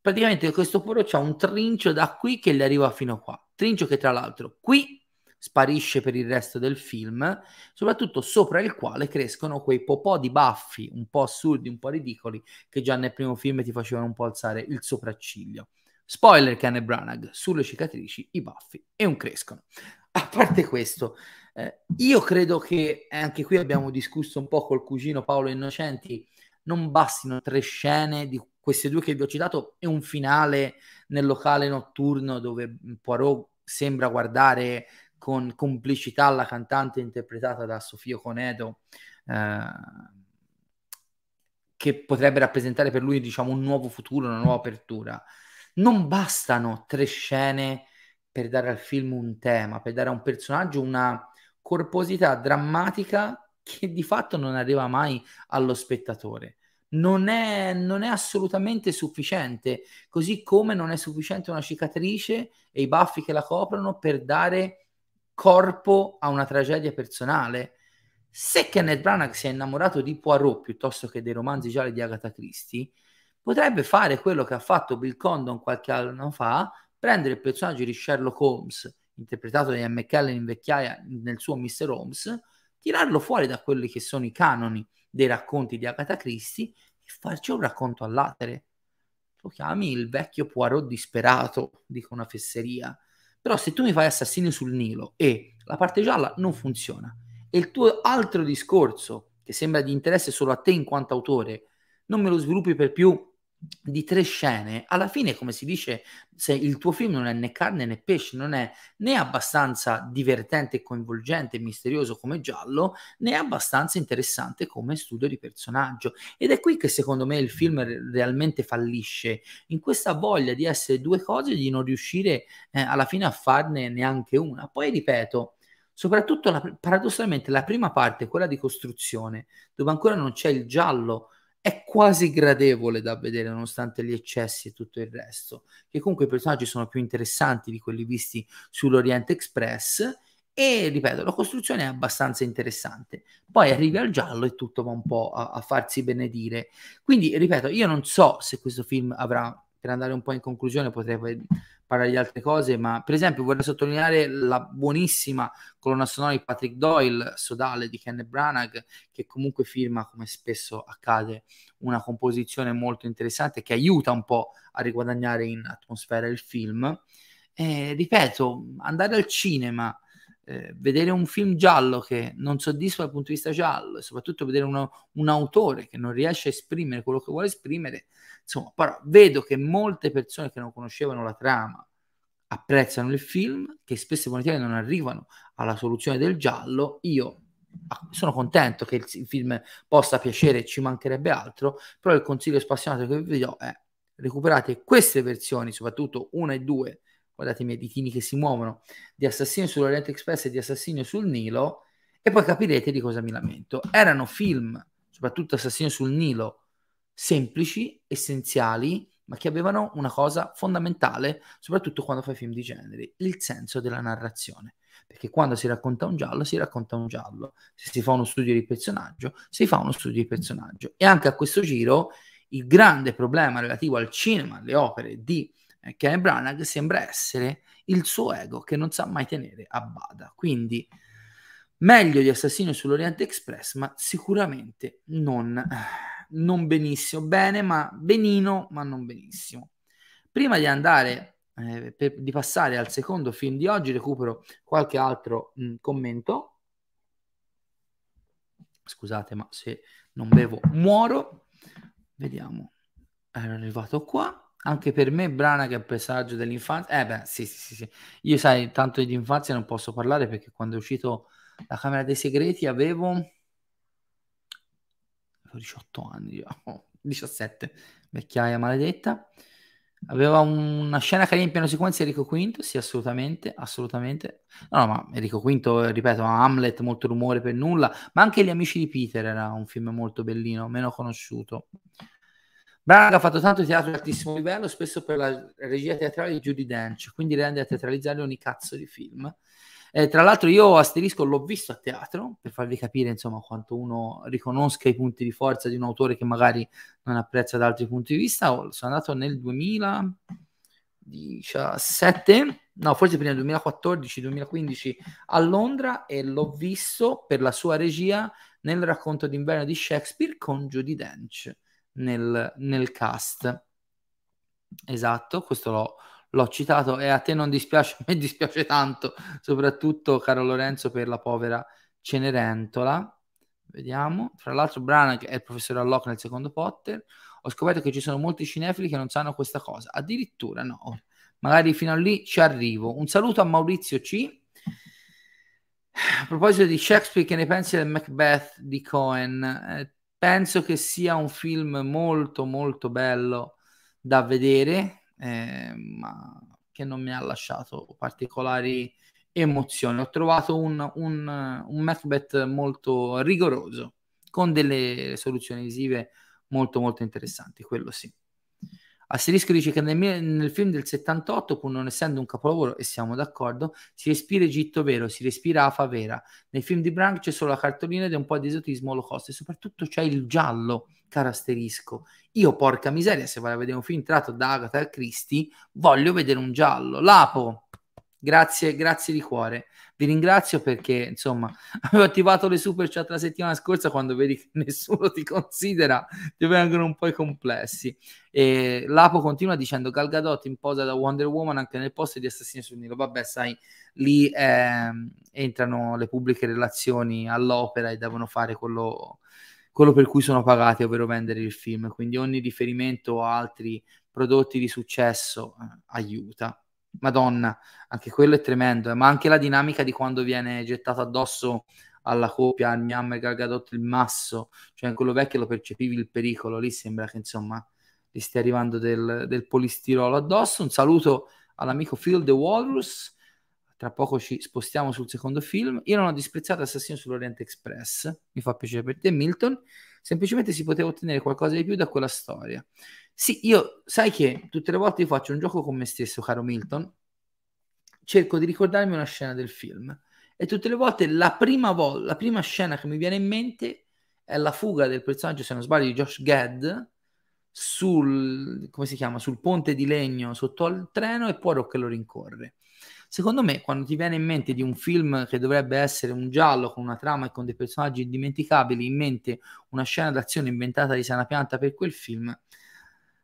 Praticamente questo puro c'ha un trincio da qui che gli arriva fino qua. Trincio che tra l'altro qui sparisce per il resto del film, soprattutto sopra il quale crescono quei popò di baffi un po' assurdi, un po' ridicoli, che già nel primo film ti facevano un po' alzare il sopracciglio. Spoiler Kenneth Branagh, sulle cicatrici i baffi e un crescono. A parte questo, eh, io credo che anche qui abbiamo discusso un po' col cugino Paolo Innocenti, non bastino tre scene di queste due che vi ho citato e un finale nel locale notturno dove Poirot sembra guardare con complicità la cantante interpretata da Sofia Conedo, eh, che potrebbe rappresentare per lui diciamo un nuovo futuro, una nuova apertura. Non bastano tre scene per dare al film un tema, per dare a un personaggio una corposità drammatica che di fatto non arriva mai allo spettatore. Non è, non è, assolutamente sufficiente, così come non è sufficiente una cicatrice e i baffi che la coprono per dare corpo a una tragedia personale. Se Kenneth Branagh si è innamorato di Poirot piuttosto che dei romanzi gialli di Agatha Christie, potrebbe fare quello che ha fatto Bill Condon qualche anno fa, prendere il personaggio di Sherlock Holmes, interpretato da Ian McKellen in vecchiaia nel suo Mr. Holmes, tirarlo fuori da quelli che sono i canoni dei racconti di Agatha Christie e farci un racconto all'atere. Lo chiami il vecchio Poirot disperato, dico una fesseria, Però se tu mi fai Assassini sul Nilo e la parte gialla non funziona e il tuo altro discorso, che sembra di interesse solo a te in quanto autore, non me lo sviluppi per più di tre scene, alla fine, come si dice, se il tuo film non è né carne né pesce, non è né abbastanza divertente, coinvolgente e misterioso come giallo, né abbastanza interessante come studio di personaggio. Ed è qui che secondo me il film realmente fallisce, in questa voglia di essere due cose e di non riuscire eh, alla fine a farne neanche una. Poi ripeto, soprattutto la, paradossalmente la prima parte, quella di costruzione, dove ancora non c'è il giallo è quasi gradevole da vedere nonostante gli eccessi e tutto il resto, che comunque i personaggi sono più interessanti di quelli visti sull'Orient Express e ripeto, la costruzione è abbastanza interessante. Poi arrivi al giallo e tutto va un po' a, a farsi benedire. Quindi, ripeto, io non so se questo film avrà, per andare un po' in conclusione, potrei parlare di altre cose, ma per esempio vorrei sottolineare la buonissima colonna sonora di Patrick Doyle, Sodale di Kenneth Branagh, che comunque firma, come spesso accade, una composizione molto interessante che aiuta un po' a riguadagnare in atmosfera il film. E, ripeto, andare al cinema, eh, vedere un film giallo che non soddisfa dal punto di vista giallo e soprattutto vedere uno, un autore che non riesce a esprimere quello che vuole esprimere, Insomma, però vedo che molte persone che non conoscevano la trama apprezzano il film, che spesso e volentieri non arrivano alla soluzione del giallo. Io ah, sono contento che il film possa piacere, ci mancherebbe altro, però il consiglio spassionato che vi do è recuperate queste versioni, soprattutto una e due, guardate i miei ditini che si muovono, di Assassino sull'Oriente Express e di Assassino sul Nilo, e poi capirete di cosa mi lamento. Erano film, soprattutto Assassino sul Nilo, semplici, essenziali, ma che avevano una cosa fondamentale, soprattutto quando fai film di genere, il senso della narrazione. Perché quando si racconta un giallo, si racconta un giallo. Se si fa uno studio di personaggio, si fa uno studio di personaggio. E anche a questo giro, il grande problema relativo al cinema, alle opere di eh, Kenneth Branagh sembra essere il suo ego che non sa mai tenere a bada. Quindi meglio di Assassino sull'Oriente Express, ma sicuramente non non benissimo, bene, ma benino, ma non benissimo. Prima di andare, eh, per, di passare al secondo film di oggi, recupero qualche altro mh, commento. Scusate, ma se non bevo muoro. Vediamo. Ero arrivato qua. Anche per me, Brana, che è un personaggio dell'infanzia. Eh beh, sì, sì, sì, sì. Io, sai, tanto di infanzia non posso parlare perché quando è uscito la Camera dei Segreti avevo 18 anni, oh, 17, vecchiaia maledetta. Aveva una scena carina in piano sequenza Enrico Quinto, sì, assolutamente, assolutamente. No, no, ma Enrico Quinto, ripeto, Hamlet, molto rumore per nulla, ma anche Gli amici di Peter era un film molto bellino, meno conosciuto. Braga ha fatto tanto teatro di altissimo livello, spesso per la regia teatrale di Judy Dench, quindi rende a teatralizzare ogni cazzo di film. Eh, tra l'altro io Asterisco l'ho visto a teatro per farvi capire insomma quanto uno riconosca i punti di forza di un autore che magari non apprezza da altri punti di vista. Sono andato nel 2017, no forse prima del 2014-2015 a Londra e l'ho visto per la sua regia nel racconto d'inverno di Shakespeare con Judy Dench nel, nel cast. Esatto, questo l'ho l'ho citato e a te non dispiace, a me dispiace tanto, soprattutto caro Lorenzo per la povera Cenerentola. Vediamo. Tra l'altro Branagh è il professore Alloc nel secondo Potter. Ho scoperto che ci sono molti cinefili che non sanno questa cosa. Addirittura no. Magari fino a lì ci arrivo. Un saluto a Maurizio C. A proposito di Shakespeare, che ne pensi del Macbeth di Cohen? Eh, penso che sia un film molto molto bello da vedere eh, ma che non mi ha lasciato particolari emozioni. Ho trovato un, un, un Macbeth molto rigoroso, con delle soluzioni visive molto molto interessanti, quello sì. Asterisco dice che nel, nel, film del 78, pur non essendo un capolavoro, e siamo d'accordo, si respira Egitto vero, si respira Afa vera. Nel film di Brank c'è solo la cartolina ed un po' di esotismo holocausto e soprattutto c'è il giallo, caro Asterisco. Io, porca miseria, se vado a vedere un film tratto da Agatha Christie, voglio vedere un giallo. Lapo, Grazie, grazie di cuore. Vi ringrazio perché, insomma, avevo attivato le super chat la settimana scorsa quando vedi che nessuno ti considera, ti vengono un po' i complessi. E Lapo continua dicendo Gal Gadot in posa da Wonder Woman anche nel posto di Assassino sul Nilo. Vabbè, sai, lì eh, entrano le pubbliche relazioni all'opera e devono fare quello, quello per cui sono pagati, ovvero vendere il film. Quindi ogni riferimento a altri prodotti di successo eh, aiuta. Madonna, anche quello è tremendo, eh, ma anche la dinamica di quando viene gettato addosso alla coppia al Miam e Gargadot il masso, cioè in quello vecchio lo percepivi il pericolo, lì sembra che insomma gli stia arrivando del, del polistirolo addosso. Un saluto all'amico Phil The Walrus, tra poco ci spostiamo sul secondo film. Io non ho disprezzato Assassino sull'Oriente Express, mi fa piacere per te Milton, semplicemente si poteva ottenere qualcosa di più da quella storia. Sì, io sai che tutte le volte io faccio un gioco con me stesso, caro Milton, cerco di ricordarmi una scena del film e tutte le volte la prima, vo- la prima scena che mi viene in mente è la fuga del personaggio, se non sbaglio, di Josh Gad sul, come si chiama, sul ponte di legno sotto al treno e Poirot che lo rincorre. Secondo me, quando ti viene in mente di un film che dovrebbe essere un giallo con una trama e con dei personaggi indimenticabili, in mente una scena d'azione inventata di sana pianta per quel film,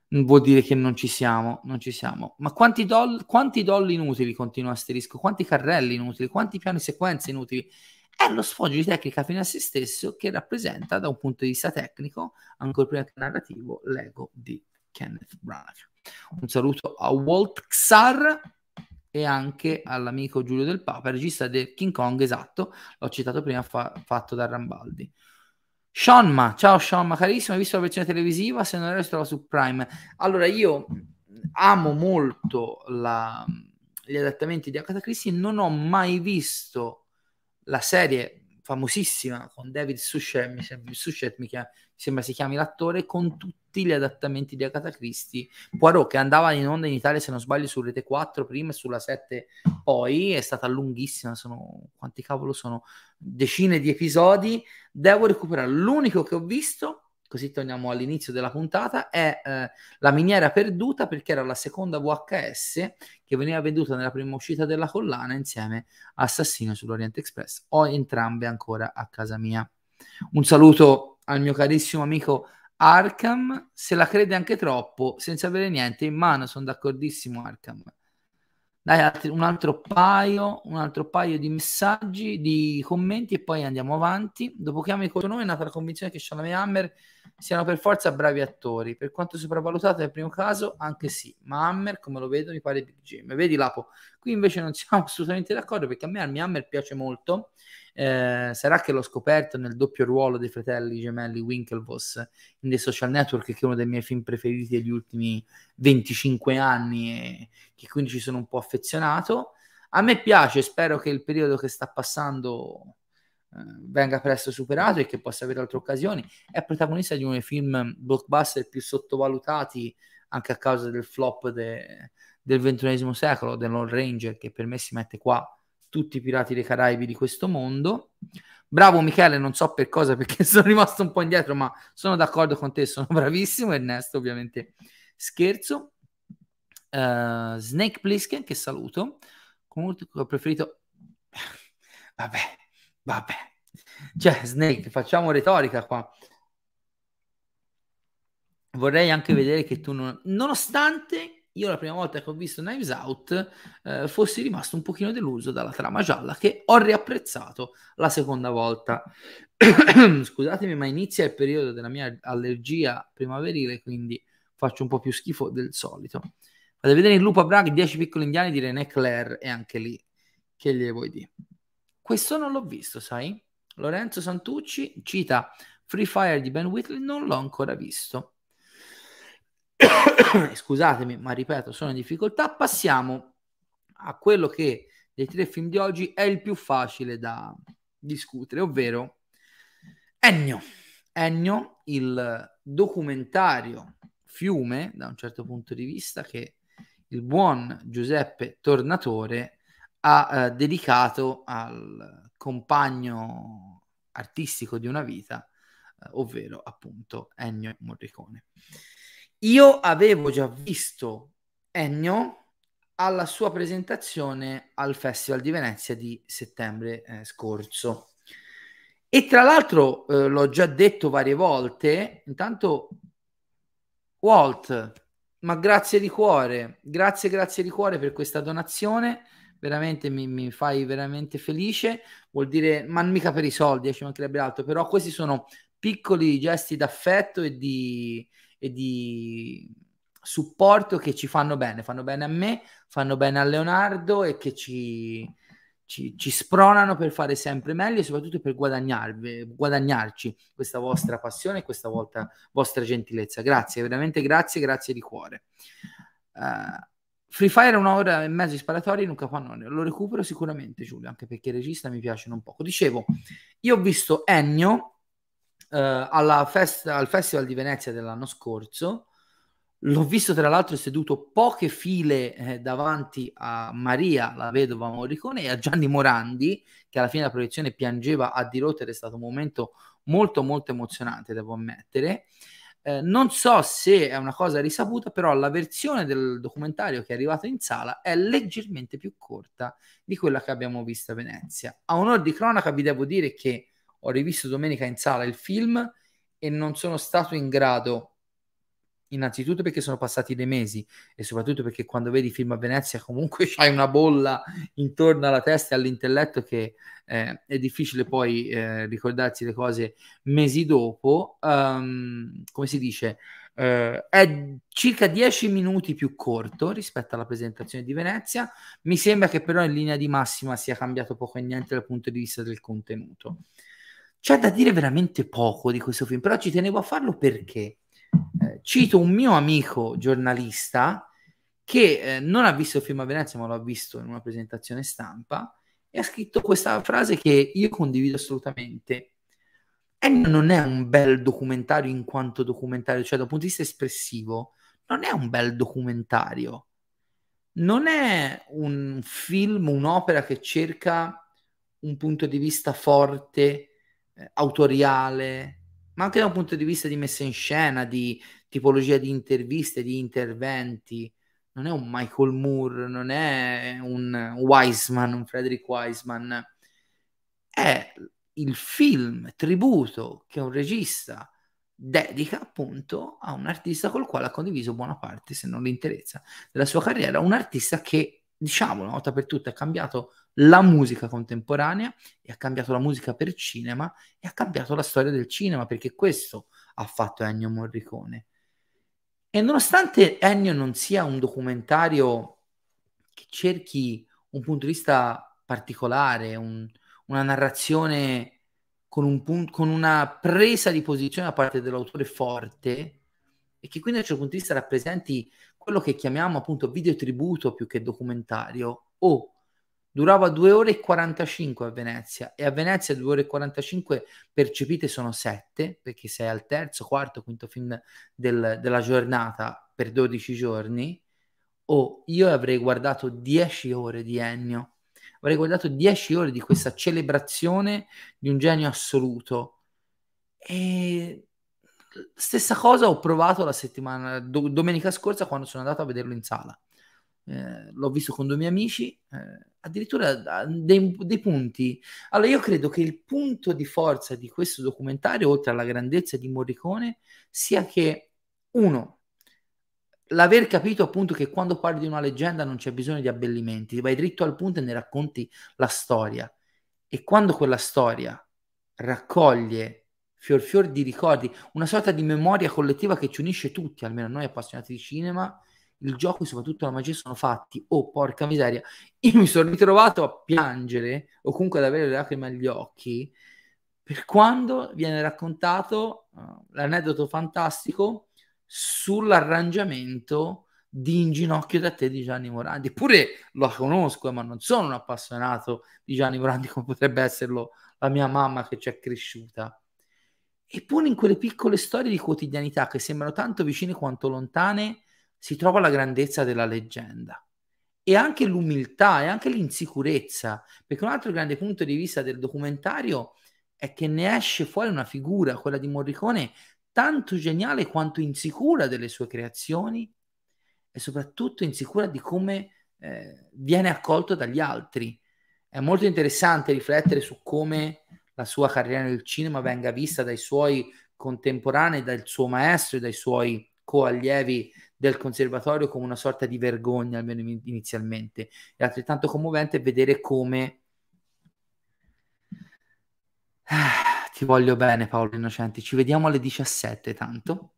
vuol dire che non ci siamo, non ci siamo. Ma quanti doll, quanti doll inutili, continua Asterisco, quanti carrelli inutili, quanti piani sequenze inutili? È lo sfoggio di tecnica fine a se stesso che rappresenta, da un punto di vista tecnico, ancora prima che narrativo, l'ego di Kenneth Branagh. Un saluto a Walt Xar e anche all'amico Giulio del Papa, regista del King Kong, esatto, l'ho citato prima, fa- fatto da Rambaldi. Seanma, ciao Seanma, carissimo, hai visto la versione televisiva? Se non era si trova su Prime. Allora, io amo molto la, gli adattamenti di Agatha Christie, non ho mai visto la serie famosissima con David Suchet, mi sembra, Suchet mi, chiama, mi sembra si chiami l'attore, con tutti gli adattamenti di Agatha Christie. Poirot che andava in onda in Italia, se non sbaglio, su Rete 4 prima e sulla 7 poi, è stata lunghissima, sono, quanti cavolo sono, decine di episodi, devo recuperare. L'unico che ho visto così torniamo all'inizio della puntata, è eh, La miniera perduta perché era la seconda VHS che veniva venduta nella prima uscita della collana insieme a Assassino sull'Oriente Express. Ho entrambe ancora a casa mia. Un saluto al mio carissimo amico Arkham, se la crede anche troppo, senza avere niente in mano, sono d'accordissimo Arkham. Dai un altro paio, un altro paio di messaggi, di commenti e poi andiamo avanti. Dopo che amo il nome è nata la convinzione che Shalom Hammer siano per forza bravi attori. Per quanto sopravvalutato nel primo caso, anche sì. Ma Hammer, come lo vedo, mi pare Big Jim. Vedi Lapo? Qui invece non siamo assolutamente d'accordo perché a me Army Hammer piace molto eh, sarà che l'ho scoperto nel doppio ruolo dei fratelli gemelli Winklevoss in The Social Network, che è uno dei miei film preferiti degli ultimi 25 anni e che quindi ci sono un po' affezionato. A me piace, spero che il periodo che sta passando eh, venga presto superato e che possa avere altre occasioni. È protagonista di uno dei film blockbuster più sottovalutati anche a causa del flop de, del ventunesimo secolo, dell'All Ranger, che per me si mette qua tutti i pirati dei Caraibi di questo mondo. Bravo Michele, non so per cosa perché sono rimasto un po' indietro, ma sono d'accordo con te, sono bravissimo. Ernesto, ovviamente, scherzo. Uh, Snake Plissken, che saluto. Comunque ho preferito... vabbè, vabbè. Cioè, Snake, facciamo retorica qua. Vorrei anche vedere che tu non... Nonostante io la prima volta che ho visto Knives Out eh, fossi rimasto un pochino deluso dalla trama gialla che ho riapprezzato la seconda volta. Scusatemi, ma inizia il periodo della mia allergia primaverile, quindi faccio un po' più schifo del solito. Vado a vedere in Lupa Bragh 10 piccoli indiani di René Claire e anche lì che gli vuoi dire? Questo non l'ho visto, sai? Lorenzo Santucci cita Free Fire di Ben Whitley, non l'ho ancora visto. scusatemi, ma ripeto, sono in difficoltà. Passiamo a quello che dei tre film di oggi è il più facile da discutere, ovvero Ennio. Ennio, il documentario fiume, da un certo punto di vista, che il buon Giuseppe Tornatore ha eh, dedicato al compagno artistico di una vita, eh, ovvero appunto Ennio Morricone. Io avevo già visto Ennio alla sua presentazione al Festival di Venezia di settembre eh, scorso. E tra l'altro, eh, l'ho già detto varie volte, intanto Walt, ma grazie di cuore, grazie, grazie di cuore per questa donazione, veramente mi, mi fai veramente felice, vuol dire, ma mica per i soldi, eh, ci mancherebbe altro, però questi sono piccoli gesti d'affetto e di, e di supporto che ci fanno bene, fanno bene a me, fanno bene a Leonardo e che ci, ci, ci spronano per fare sempre meglio e soprattutto per guadagnarci questa vostra passione e questa volta vostra gentilezza. Grazie, veramente grazie, grazie di cuore. Uh, Free Fire un'ora e mezzo di sparatori in un capannone. Lo recupero sicuramente, Giulio, anche perché il regista mi piace un poco. Dicevo, io ho visto Ennio alla fest- al Festival di Venezia dell'anno scorso L'ho visto tra l'altro seduto poche file eh, davanti a Maria, la vedova Morricone, e a Gianni Morandi, che alla fine della proiezione piangeva a dirotta ed è stato un momento molto molto emozionante, devo ammettere. Eh, non so se è una cosa risaputa, però la versione del documentario che è arrivato in sala è leggermente più corta di quella che abbiamo visto a Venezia. A onore di cronaca vi devo dire che ho rivisto domenica in sala il film e non sono stato in grado innanzitutto perché sono passati dei mesi e soprattutto perché quando vedi film a Venezia comunque c'hai una bolla intorno alla testa e all'intelletto che eh, è difficile poi eh, ricordarsi le cose mesi dopo. Um, come si dice? Uh, è circa 10 minuti più corto rispetto alla presentazione di Venezia. Mi sembra che però in linea di massima sia cambiato poco e niente dal punto di vista del contenuto. C'è da dire veramente poco di questo film, però ci tenevo a farlo perché eh, cito un mio amico giornalista che eh, non ha visto il film a Venezia, ma l'ha visto in una presentazione stampa e ha scritto questa frase che io condivido assolutamente. E non è un bel documentario in quanto documentario, cioè dal punto di vista espressivo, non è un bel documentario. Non è un film, un'opera che cerca un punto di vista forte, eh, autoriale, ma anche da un punto di vista di messa in scena, di tipologia di interviste, di interventi. Non è un Michael Moore, non è un Wiseman, un Frederick Wiseman. È il film tributo che un regista dedica appunto a un artista col quale ha condiviso buona parte, se non l'interezza, della sua carriera, un artista che, diciamo, una volta per tutte ha cambiato la musica contemporanea e ha cambiato la musica per cinema e ha cambiato la storia del cinema perché questo ha fatto Ennio Morricone. E nonostante Ennio non sia un documentario che cerchi un punto di vista particolare, un, una narrazione con, un pun- con una presa di posizione da parte dell'autore forte e che quindi da un certo punto di vista rappresenti quello che chiamiamo appunto videotributo più che documentario o durava 2 ore e 45 a Venezia e a Venezia 2 ore e 45 percepite sono 7 perché sei al terzo, quarto, quinto film del, della giornata per 12 giorni o oh, io avrei guardato 10 ore di Ennio. Avrei guardato 10 ore di questa celebrazione di un genio assoluto. E stessa cosa ho provato la settimana do, domenica scorsa quando sono andato a vederlo in sala eh, l'ho visto con due miei amici, eh, addirittura dei, dei, punti. Allora, io credo che il punto di forza di questo documentario, oltre alla grandezza di Morricone, sia che, uno, l'aver capito appunto che quando parli di una leggenda non c'è bisogno di abbellimenti, vai dritto al punto e ne racconti la storia. E quando quella storia raccoglie fior fior di ricordi, una sorta di memoria collettiva che ci unisce tutti, almeno noi appassionati di cinema, il gioco e soprattutto la magia sono fatti. Oh, porca miseria, io mi sono ritrovato a piangere o comunque ad avere le lacrime agli occhi per quando viene raccontato uh, l'aneddoto fantastico sull'arrangiamento di In ginocchio da te di Gianni Morandi. Eppure lo conosco, ma non sono un appassionato di Gianni Morandi come potrebbe esserlo la mia mamma che ci è cresciuta. Eppure in quelle piccole storie di quotidianità che sembrano tanto vicine quanto lontane, si trova la grandezza della leggenda e anche l'umiltà e anche l'insicurezza, perché un altro grande punto di vista del documentario è che ne esce fuori una figura, quella di Morricone, tanto geniale quanto insicura delle sue creazioni e soprattutto insicura di come eh, viene accolto dagli altri. È molto interessante riflettere su come la sua carriera nel cinema venga vista dai suoi contemporanei, dal suo maestro e dai suoi coallievi del conservatorio come una sorta di vergogna, almeno inizialmente. È altrettanto commovente vedere come... Ah, ti voglio bene Paolo Innocenti, ci vediamo alle 17 tanto.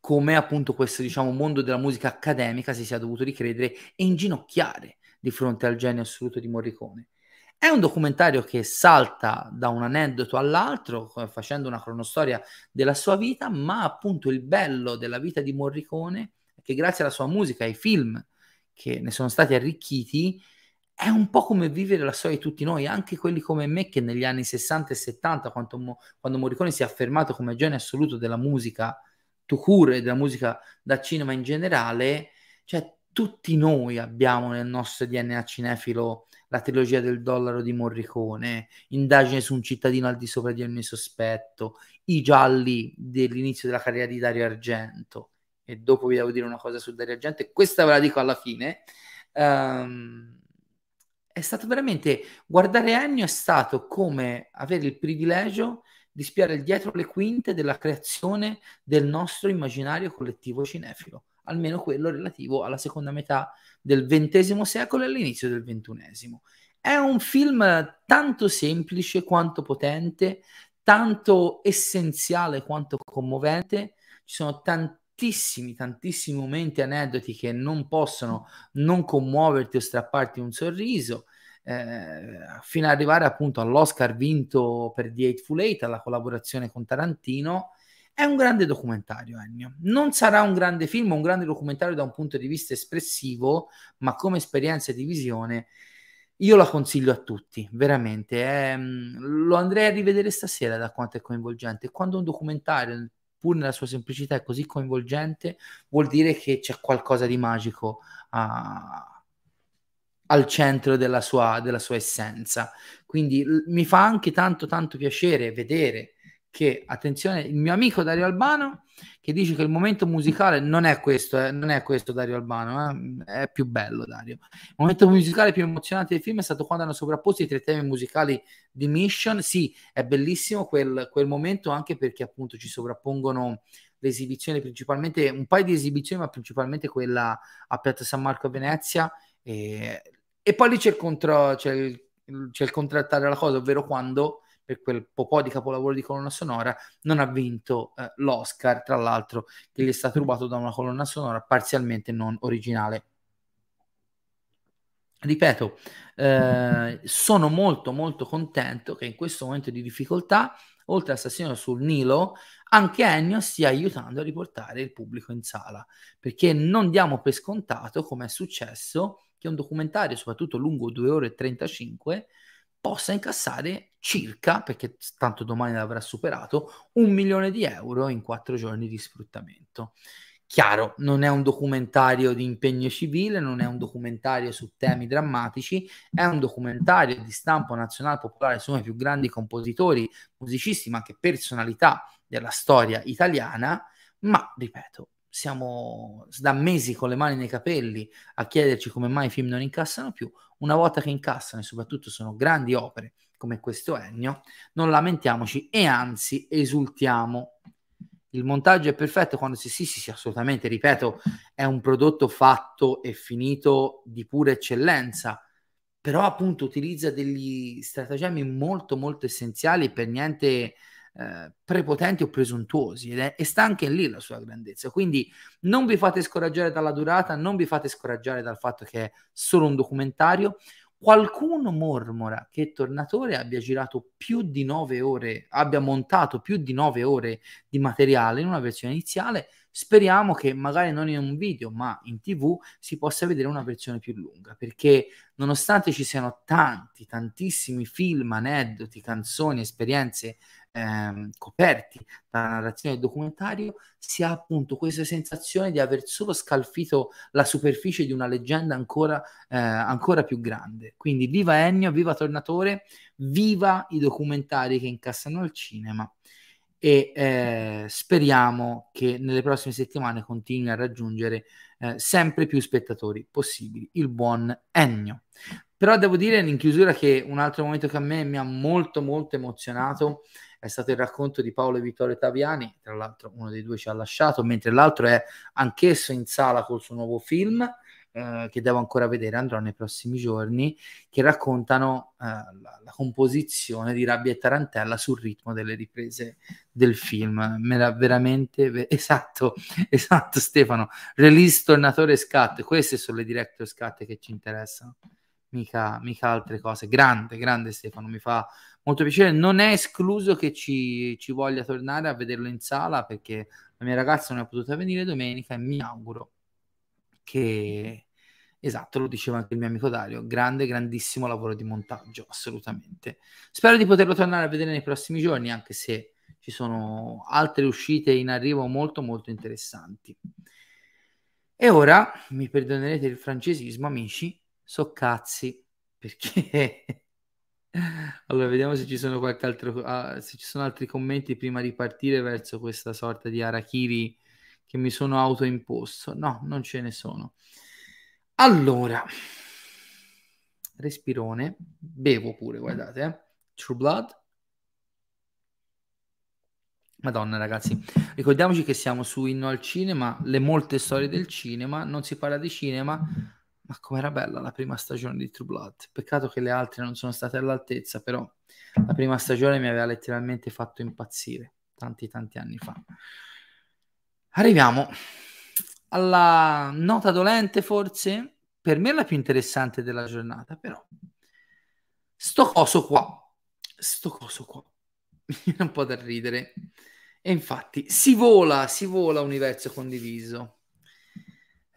Come appunto questo diciamo mondo della musica accademica si sia dovuto ricredere e inginocchiare di fronte al genio assoluto di Morricone. È un documentario che salta da un aneddoto all'altro, facendo una cronostoria della sua vita, ma appunto il bello della vita di Morricone che grazie alla sua musica e ai film che ne sono stati arricchiti, è un po' come vivere la storia di tutti noi, anche quelli come me che negli anni 60 e 70, quando, quando Morricone si è affermato come genio assoluto della musica to cure e della musica da cinema in generale, cioè tutti noi abbiamo nel nostro DNA cinefilo la trilogia del dollaro di Morricone, Indagine su un cittadino al di sopra di ogni sospetto, I gialli dell'inizio della carriera di Dario Argento. E dopo vi devo dire una cosa su Dario Argento, e questa ve la dico alla fine. Um, è stato veramente guardare Ennio è stato come avere il privilegio di spiare dietro le quinte della creazione del nostro immaginario collettivo cinefilo, almeno quello relativo alla seconda metà del XX secolo e all'inizio del XXI. È un film tanto semplice quanto potente, tanto essenziale quanto commovente. Ci sono tantissimi, tantissimi momenti, aneddoti che non possono non commuoverti o strapparti un sorriso. Eh, fino ad arrivare appunto all'Oscar vinto per The Eightful Eight, alla collaborazione con Tarantino, è un grande documentario, Ennio. Non sarà un grande film, un grande documentario da un punto di vista espressivo, ma come esperienza di visione io la consiglio a tutti, veramente. È, mm, lo andrei a rivedere stasera da quanto è coinvolgente. Quando un documentario, pur nella sua semplicità, è così coinvolgente, vuol dire che c'è qualcosa di magico a, al centro della sua, della sua essenza. Quindi l- mi fa anche tanto, tanto piacere vedere che, attenzione, il mio amico Dario Albano che dice che il momento musicale non è questo, eh, non è questo Dario Albano, eh, è più bello Dario. Il momento musicale più emozionante del film è stato quando hanno sovrapposto i tre temi musicali di Mission. Sì, è bellissimo quel, quel momento anche perché appunto ci sovrappongono le esibizioni, principalmente un paio di esibizioni, ma principalmente quella a Piazza San Marco a Venezia. E, e poi lì c'è il, contro, c'è il, c'è il contrattare la cosa, ovvero quando per quel po' di capolavoro di colonna sonora, non ha vinto eh, l'Oscar, tra l'altro, che gli è stato rubato da una colonna sonora parzialmente non originale. Ripeto, eh, sono molto molto contento che in questo momento di difficoltà, oltre all'assassino sul Nilo, anche Ennio stia aiutando a riportare il pubblico in sala, perché non diamo per scontato, come è successo, che un documentario, soprattutto lungo 2 ore e 35, possa incassare circa, perché tanto domani l'avrà superato, un milione di euro in quattro giorni di sfruttamento. Chiaro, non è un documentario di impegno civile, non è un documentario su temi drammatici, è un documentario di stampo nazionale popolare su uno dei più grandi compositori, musicisti, ma anche personalità della storia italiana, ma ripeto, siamo da mesi con le mani nei capelli a chiederci come mai i film non incassano più, una volta che incassano e soprattutto sono grandi opere come questo Ennio, non lamentiamoci e anzi esultiamo. Il montaggio è perfetto quando si sì, sì, sì, assolutamente, ripeto, è un prodotto fatto e finito di pura eccellenza, però appunto utilizza degli stratagemmi molto molto essenziali per niente eh, prepotenti o presuntuosi è, e sta anche lì la sua grandezza. Quindi non vi fate scoraggiare dalla durata, non vi fate scoraggiare dal fatto che è solo un documentario. Qualcuno mormora che Tornatore abbia girato più di nove ore, abbia montato più di nove ore di materiale in una versione iniziale. Speriamo che magari non in un video, ma in tv si possa vedere una versione più lunga, perché nonostante ci siano tanti, tantissimi film, aneddoti, canzoni, esperienze ehm, coperti dalla narrazione del documentario, si ha appunto questa sensazione di aver solo scalfito la superficie di una leggenda ancora, eh, ancora più grande. Quindi viva Ennio, viva Tornatore, viva i documentari che incassano al cinema e eh, speriamo che nelle prossime settimane continui a raggiungere eh, sempre più spettatori possibili, il buon Ennio. Però devo dire in chiusura che un altro momento che a me mi ha molto molto emozionato è stato il racconto di Paolo e Vittorio Taviani, tra l'altro uno dei due ci ha lasciato, mentre l'altro è anch'esso in sala col suo nuovo film eh, che devo ancora vedere, andrò nei prossimi giorni, che raccontano eh, la, la, composizione di Rabbia e Tarantella sul ritmo delle riprese del film. Me l'ha veramente... Ve- esatto, esatto Stefano. Release, tornatore scat, queste sono le director scat che ci interessano. Mica, mica altre cose. Grande, grande Stefano, mi fa molto piacere. Non è escluso che ci, ci, voglia tornare a vederlo in sala perché la mia ragazza non è potuta venire domenica e mi auguro che esatto, lo diceva anche il mio amico Dario, grande, grandissimo lavoro di montaggio, assolutamente. Spero di poterlo tornare a vedere nei prossimi giorni, anche se ci sono altre uscite in arrivo molto molto interessanti. E ora mi perdonerete il francesismo, amici, so cazzi, perché allora vediamo se ci sono qualche altro uh, se ci sono altri commenti prima di partire verso questa sorta di Arachiri che mi sono autoimposto. No, non ce ne sono. Allora, respirone, bevo pure, guardate, eh. True Blood. Madonna ragazzi, ricordiamoci che siamo su Inno al Cinema, le molte storie del cinema, non si parla di cinema, ma com'era bella la prima stagione di True Blood. Peccato che le altre non sono state all'altezza, però la prima stagione mi aveva letteralmente fatto impazzire tanti tanti anni fa. Arriviamo alla nota dolente, forse per me la più interessante della giornata, però sto coso qua, sto coso qua, un po' da ridere. E infatti si vola, si vola universo condiviso.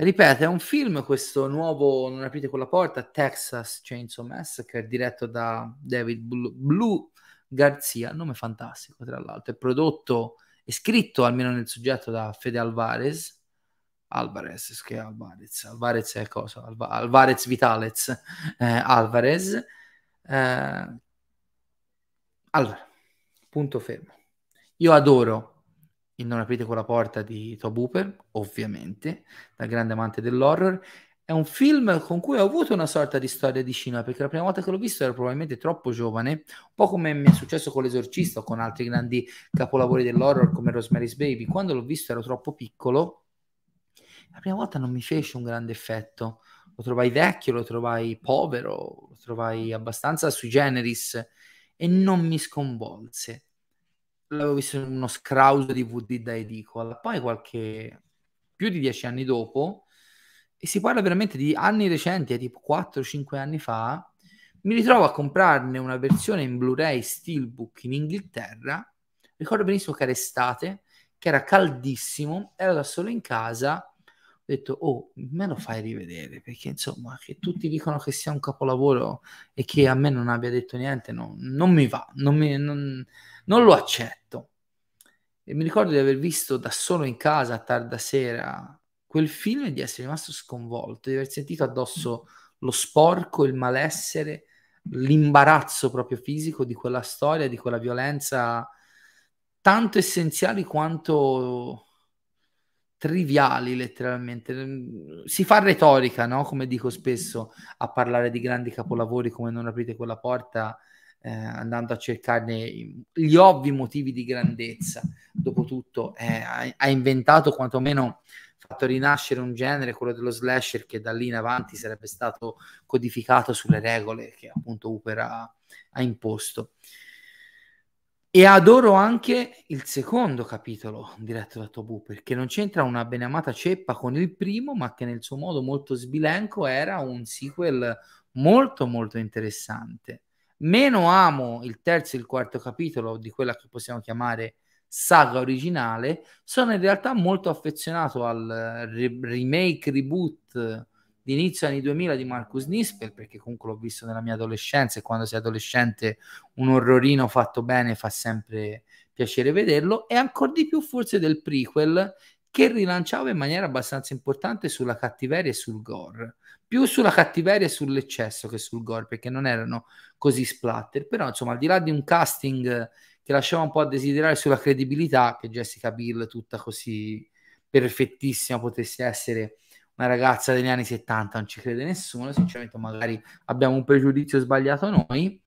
Ripeto, è un film questo nuovo, non aprite quella porta, Texas Chainsaw Massacre, diretto da David Blue, Blue Garzia, nome fantastico tra l'altro, è prodotto è scritto almeno nel soggetto da Fede Alvarez. Alvarez, che è Alvarez? Alvarez è cosa? Alva- Alvarez Vitalez. Eh, Alvarez. Eh, allora, punto fermo. Io adoro il Non aprite quella porta di Tob Hooper, ovviamente, da grande amante dell'horror, è un film con cui ho avuto una sorta di storia di cinema, perché la prima volta che l'ho visto ero probabilmente troppo giovane, un po' come mi è successo con L'esorcista o con altri grandi capolavori dell'horror come Rosemary's Baby. Quando l'ho visto ero troppo piccolo, la prima volta non mi fece un grande effetto. Lo trovai vecchio, lo trovai povero, lo trovai abbastanza sui generis e non mi sconvolse. L'avevo visto in uno scrauso di VD da edicola. Poi qualche più di dieci anni dopo e si parla veramente di anni recenti, tipo 4-5 anni fa, mi ritrovo a comprarne una versione in Blu-ray Steelbook in Inghilterra, ricordo benissimo che era estate, che era caldissimo, ero da solo in casa, detto, oh, me lo fai rivedere, perché insomma, che tutti dicono che sia un capolavoro e che a me non abbia detto niente, no, non mi va, non, mi, non, non lo accetto. E mi ricordo di aver visto da solo in casa a tarda sera quel film e di essere rimasto sconvolto, di aver sentito addosso lo sporco, il malessere, l'imbarazzo proprio fisico di quella storia, di quella violenza, tanto essenziali quanto triviali letteralmente. Si fa retorica, no? Come dico spesso, a parlare di grandi capolavori come Non aprite quella porta, eh, andando a cercarne gli ovvi motivi di grandezza. Dopotutto eh, ha, ha inventato quantomeno fatto rinascere un genere, quello dello slasher, che da lì in avanti sarebbe stato codificato sulle regole che appunto Hooper ha, ha imposto. E adoro anche il secondo capitolo diretto da Tobu, perché non c'entra una beneamata ceppa con il primo, ma che nel suo modo molto sbilenco era un sequel molto molto interessante. Meno amo il terzo e il quarto capitolo di quella che possiamo chiamare saga originale, sono in realtà molto affezionato al re- remake, reboot di inizio anni 2000 di Marcus Nispel, perché comunque l'ho visto nella mia adolescenza e quando sei adolescente un orrorino fatto bene fa sempre piacere vederlo, e ancora di più forse del prequel che rilanciava in maniera abbastanza importante sulla cattiveria e sul gore, più sulla cattiveria e sull'eccesso che sul gore, perché non erano così splatter, però insomma al di là di un casting che lasciava un po' a desiderare sulla credibilità che Jessica Bill, tutta così perfettissima, potesse essere una ragazza degli anni 70, non ci crede nessuno, sinceramente magari abbiamo un pregiudizio sbagliato noi.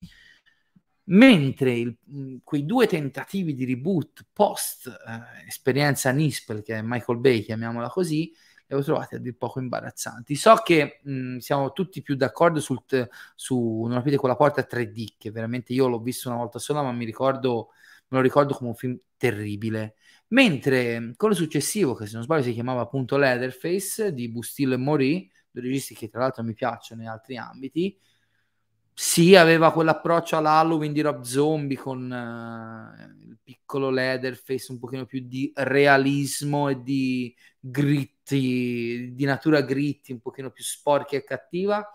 Mentre il, quei due tentativi di reboot post eh, esperienza Nispel, che è Michael Bay, chiamiamola così, le ho trovate a dir poco imbarazzanti. So che mh, siamo tutti più d'accordo sul t- su Non aprite quella porta 3D, che veramente io l'ho visto una volta sola, ma mi ricordo, me lo ricordo come un film terribile. Mentre quello successivo, che se non sbaglio si chiamava appunto Leatherface, di Bustillo e Mori, due registi che tra l'altro mi piacciono in altri ambiti, sì, aveva quell'approccio all'Halloween di Rob Zombie con uh, il piccolo Leatherface, un pochino più di realismo e di gritti, di natura gritti, un pochino più sporca e cattiva,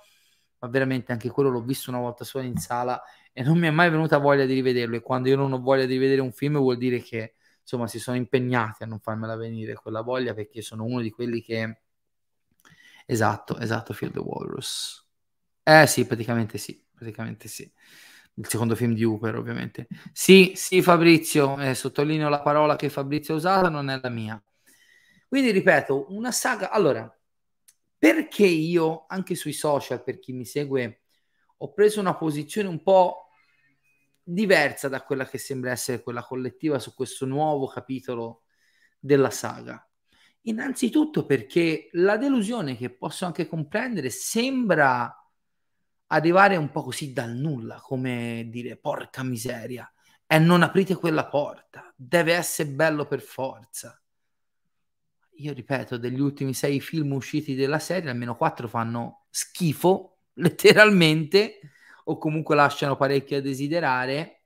ma veramente anche quello l'ho visto una volta sola in sala e non mi è mai venuta voglia di rivederlo. E quando io non ho voglia di rivedere un film vuol dire che insomma si sono impegnati a non farmela venire quella voglia perché sono uno di quelli che esatto, esatto, Field the Walrus. Eh sì, praticamente sì praticamente sì. Il secondo film di Uber, ovviamente. Sì, sì, Fabrizio, eh, sottolineo la parola che Fabrizio ha usato, non è la mia. Quindi ripeto, una saga. Allora, perché io, anche sui social, per chi mi segue, ho preso una posizione un po' diversa da quella che sembra essere quella collettiva su questo nuovo capitolo della saga. Innanzitutto perché la delusione che posso anche comprendere sembra arrivare un po' così dal nulla, come dire porca miseria, e non aprite quella porta, deve essere bello per forza. Io ripeto, degli ultimi sei film usciti della serie, almeno quattro fanno schifo, letteralmente, o comunque lasciano parecchio a desiderare,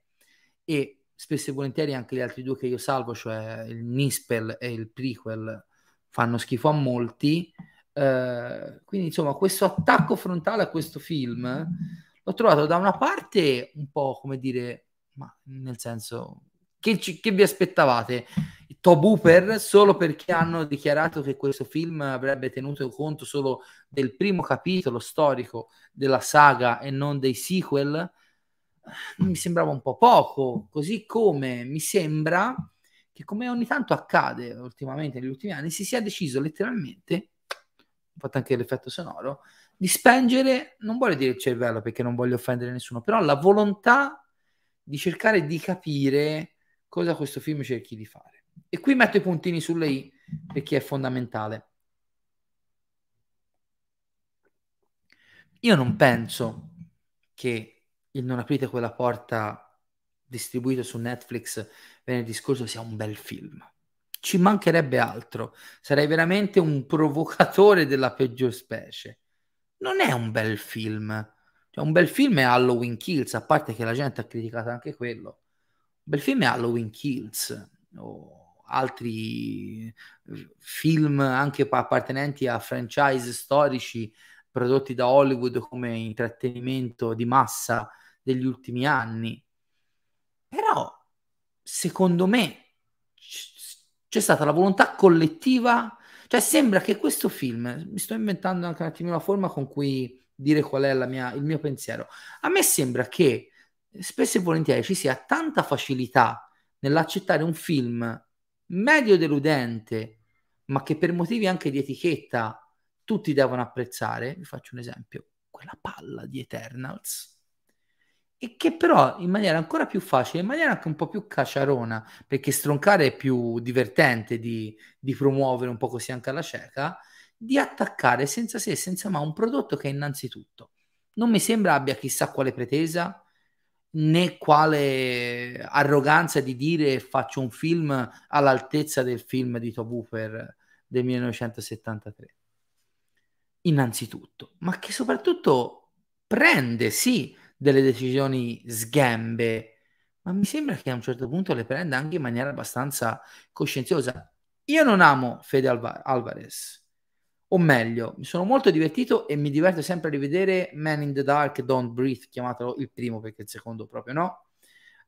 e spesso e volentieri anche gli altri due che io salvo, cioè il Nispel e il prequel, fanno schifo a molti, eh, quindi insomma questo attacco frontale a questo film l'ho trovato da una parte un po' come dire, ma nel senso, che, che vi aspettavate? Top Hooper solo perché hanno dichiarato che questo film avrebbe tenuto conto solo del primo capitolo storico della saga e non dei sequel? Mi sembrava un po' poco, così come mi sembra che come ogni tanto accade ultimamente negli ultimi anni si sia deciso letteralmente fatto anche l'effetto sonoro, di spengere, non voglio dire il cervello perché non voglio offendere nessuno, però la volontà di cercare di capire cosa questo film cerchi di fare. E qui metto i puntini sulle i perché è fondamentale. Io non penso che il Non aprite quella porta distribuito su Netflix venerdì scorso sia un bel film ci mancherebbe altro. Sarei veramente un provocatore della peggior specie. Non è un bel film. Cioè, un bel film è Halloween Kills, a parte che la gente ha criticato anche quello. Bel film è Halloween Kills o altri film anche appartenenti a franchise storici prodotti da Hollywood come intrattenimento di massa degli ultimi anni. Però, secondo me, c'è stata la volontà collettiva, cioè sembra che questo film, mi sto inventando anche un attimo la forma con cui dire qual è mia, il mio pensiero, a me sembra che spesso e volentieri ci sia tanta facilità nell'accettare un film medio deludente, ma che per motivi anche di etichetta tutti devono apprezzare. Vi faccio un esempio, quella palla di Eternals. E che però in maniera ancora più facile, in maniera anche un po' più cacciarona, perché stroncare è più divertente di, di promuovere un po' così anche alla cieca, di attaccare senza se e senza ma un prodotto che innanzitutto. Non mi sembra abbia chissà quale pretesa né quale arroganza di dire faccio un film all'altezza del film di Tob Hooper del 1973. Innanzitutto, ma che soprattutto prende, sì, delle decisioni sgambe, ma mi sembra che a un certo punto le prenda anche in maniera abbastanza coscienziosa. Io non amo Fede Alva- Alvarez, o meglio, mi sono molto divertito e mi diverto sempre a rivedere Man in the Dark, Don't Breathe, chiamatelo il primo perché il secondo proprio no.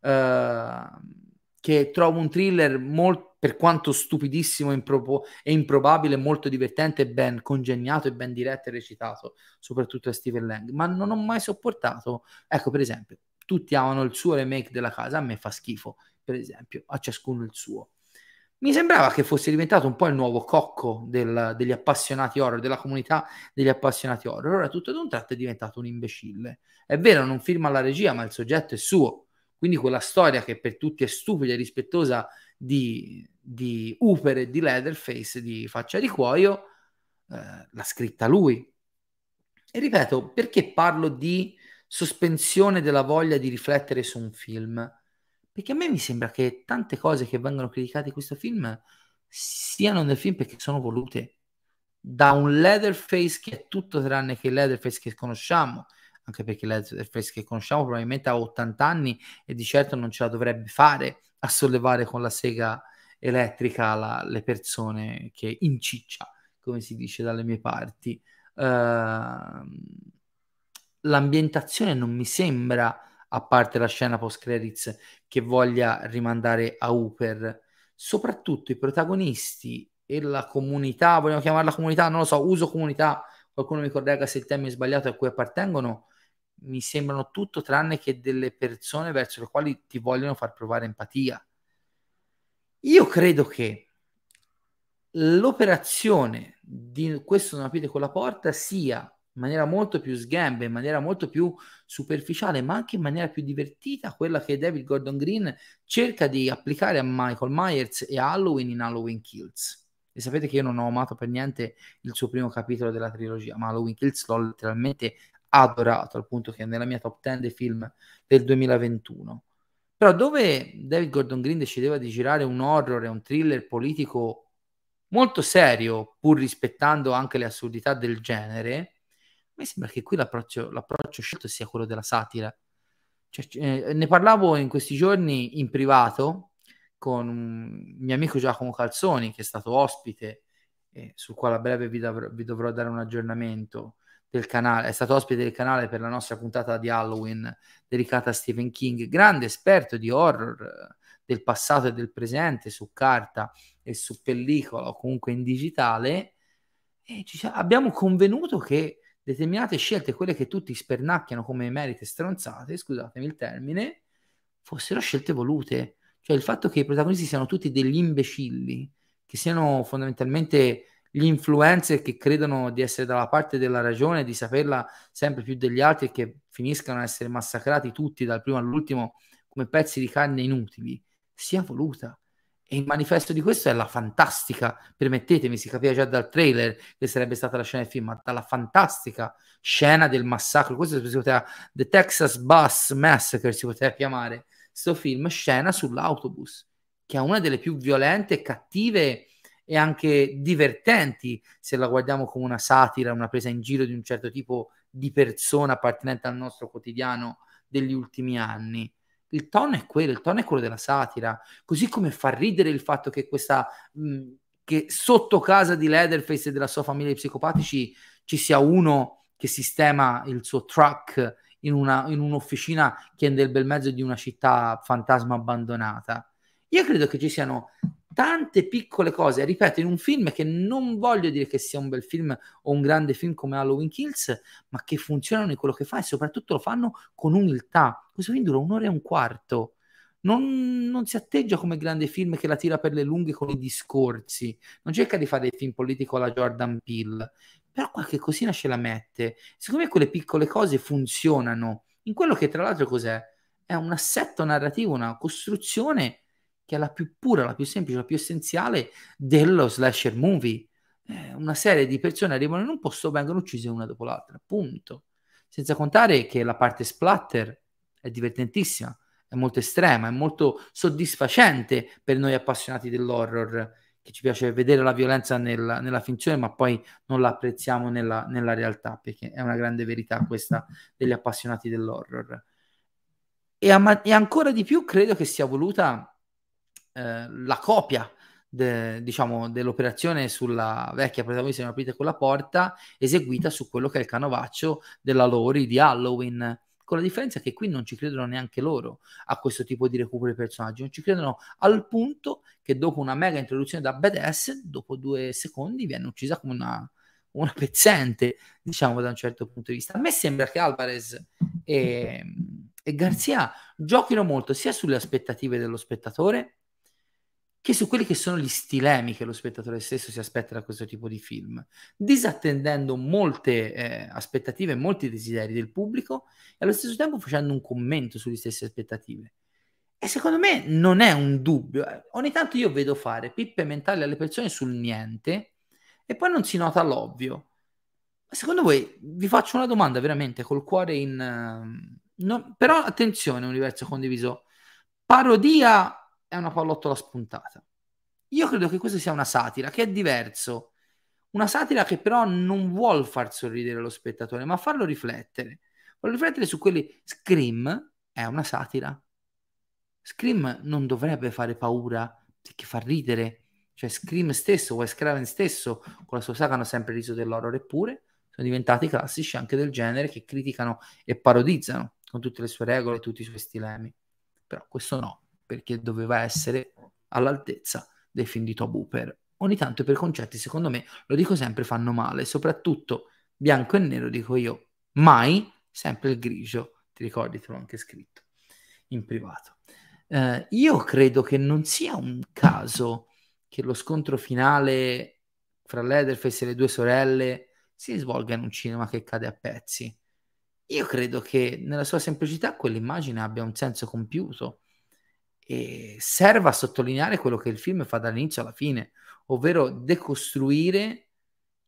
Uh, che trovo un thriller molto, per quanto stupidissimo impro- e improbabile, molto divertente, ben congegnato e ben diretto e recitato, soprattutto da Steven Lang. Ma non ho mai sopportato, ecco per esempio, tutti amano il suo remake della casa, a me fa schifo, per esempio, a ciascuno il suo. Mi sembrava che fosse diventato un po' il nuovo cocco del, degli appassionati horror, della comunità degli appassionati horror. Ora tutto ad un tratto è diventato un imbecille. È vero, non firma la regia, ma il soggetto è suo. Quindi quella storia che per tutti è stupida e rispettosa di, di Hooper e di Leatherface, di Faccia di Cuoio, eh, l'ha scritta lui. E ripeto, perché parlo di sospensione della voglia di riflettere su un film? Perché a me mi sembra che tante cose che vengono criticate in questo film siano nel film perché sono volute da un Leatherface che è tutto tranne che il Leatherface che conosciamo, anche perché il Leatherface che conosciamo probabilmente ha 80 anni e di certo non ce la dovrebbe fare a sollevare con la sega elettrica la, le persone che inciccia, come si dice dalle mie parti. Uh, l'ambientazione non mi sembra a parte la scena post credits che voglia rimandare a Hooper. Soprattutto i protagonisti e la comunità, vogliamo chiamarla comunità, non lo so, uso comunità, qualcuno mi corregga se il termine è sbagliato a cui appartengono, mi sembrano tutto tranne che delle persone verso le quali ti vogliono far provare empatia. Io credo che l'operazione di questo non aprite quella porta sia in maniera molto più sgamba, in maniera molto più superficiale, ma anche in maniera più divertita, quella che David Gordon Green cerca di applicare a Michael Myers e Halloween in Halloween Kills. E sapete che io non ho amato per niente il suo primo capitolo della trilogia, ma Halloween Kills l'ho letteralmente adorato, al punto che è nella mia top 10 dei film del 2021. Però dove David Gordon Green decideva di girare un horror e un thriller politico molto serio, pur rispettando anche le assurdità del genere, me sembra che qui l'approccio, l'approccio scelto sia quello della satira. Cioè, eh, ne parlavo in questi giorni in privato con un mio amico Giacomo Calzoni, che è stato ospite, eh, sul quale a breve vi, dav- vi, dovrò dare un aggiornamento del canale. È stato ospite del canale per la nostra puntata di Halloween dedicata a Stephen King, grande esperto di horror eh, del passato e del presente su carta e su pellicola o comunque in digitale. E ci, abbiamo convenuto che determinate scelte, quelle che tutti spernacchiano come merite stronzate, scusatemi il termine, fossero scelte volute. Cioè il fatto che i protagonisti siano tutti degli imbecilli, che siano fondamentalmente gli influencer che credono di essere dalla parte della ragione, di saperla sempre più degli altri e che finiscano a essere massacrati tutti dal primo all'ultimo come pezzi di carne inutili, sia voluta. E il manifesto di questo è la fantastica, permettetemi, si capiva già dal trailer che sarebbe stata la scena del film, ma dalla fantastica scena del massacro. Questo si poteva, The Texas Bus Massacre si poteva chiamare, questo film, scena sull'autobus, che è una delle più violente, cattive e anche divertenti, se la guardiamo come una satira, una presa in giro di un certo tipo di persona appartenente al nostro quotidiano degli ultimi anni il tono è quello, il tono è quello della satira, così come fa ridere il fatto che questa mh, che sotto casa di Leatherface e della sua famiglia di psicopatici ci sia uno che sistema il suo truck in, una, in un'officina che è nel bel mezzo di una città fantasma abbandonata. Io credo che ci siano tante piccole cose, ripeto, in un film che non voglio dire che sia un bel film o un grande film come Halloween Kills, ma che funzionano in quello che fa e soprattutto lo fanno con umiltà. Questo film dura un'ora e un quarto. Non, non, si atteggia come grande film che la tira per le lunghe con i discorsi, non cerca di fare dei film politico alla Jordan Peele, però qualche cosina ce la mette. Secondo me quelle piccole cose funzionano in quello che tra l'altro cos'è? È un assetto narrativo, una costruzione che è la più pura, la più semplice, la più essenziale dello slasher movie. Eh, una serie di persone arrivano in un posto, vengono uccise una dopo l'altra, punto. Senza contare che la parte splatter è divertentissima, è molto estrema, è molto soddisfacente per noi appassionati dell'horror, che ci piace vedere la violenza nella, nella finzione, ma poi non la apprezziamo nella, nella realtà, perché è una grande verità questa degli appassionati dell'horror. E, a, e ancora di più credo che sia voluta eh, la copia de, diciamo, dell'operazione sulla vecchia protagonista di aprite quella porta eseguita su quello che è il canovaccio della Lori di Halloween con la differenza che qui non ci credono neanche loro a questo tipo di recupero dei personaggi, non ci credono al punto che dopo una mega introduzione da badass, dopo due secondi viene uccisa come una, una pezzente, diciamo da un certo punto di vista. A me sembra che Alvarez e, e Garzia giochino molto sia sulle aspettative dello spettatore che su quelli che sono gli stilemi che lo spettatore stesso si aspetta da questo tipo di film, disattendendo molte eh, aspettative molti desideri del pubblico e allo stesso tempo facendo un commento sulle stesse aspettative. E secondo me non è un dubbio. Eh. Ogni tanto io vedo fare pippe mentali alle persone sul niente e poi non si nota l'ovvio. Ma secondo voi, vi faccio una domanda veramente col cuore in... Uh, no, però attenzione, universo condiviso. Parodia è una pallottola spuntata. Io credo che questa sia una satira, che è diverso. Una satira che però non vuol far sorridere lo spettatore, ma farlo riflettere. Vuole riflettere su quelli... Scream è una satira. Scream non dovrebbe fare paura, perché fa ridere. Cioè Scream stesso, Wes Craven stesso, con la sua saga hanno sempre riso dell'horror, eppure sono diventati classici anche del genere che criticano e parodizzano con tutte le sue regole e tutti i suoi stilemi. Però questo no perché doveva essere all'altezza dei film di Tob Hooper. Ogni tanto per concetti, secondo me, lo dico sempre, fanno male, soprattutto bianco e nero, dico io, mai sempre il grigio, ti ricordi, te l'ho anche scritto in privato. Eh, io credo che non sia un caso che lo scontro finale fra Leatherface e le due sorelle si svolga in un cinema che cade a pezzi. Io credo che nella sua semplicità quell'immagine abbia un senso compiuto e serve a sottolineare quello che il film fa dall'inizio alla fine, ovvero decostruire,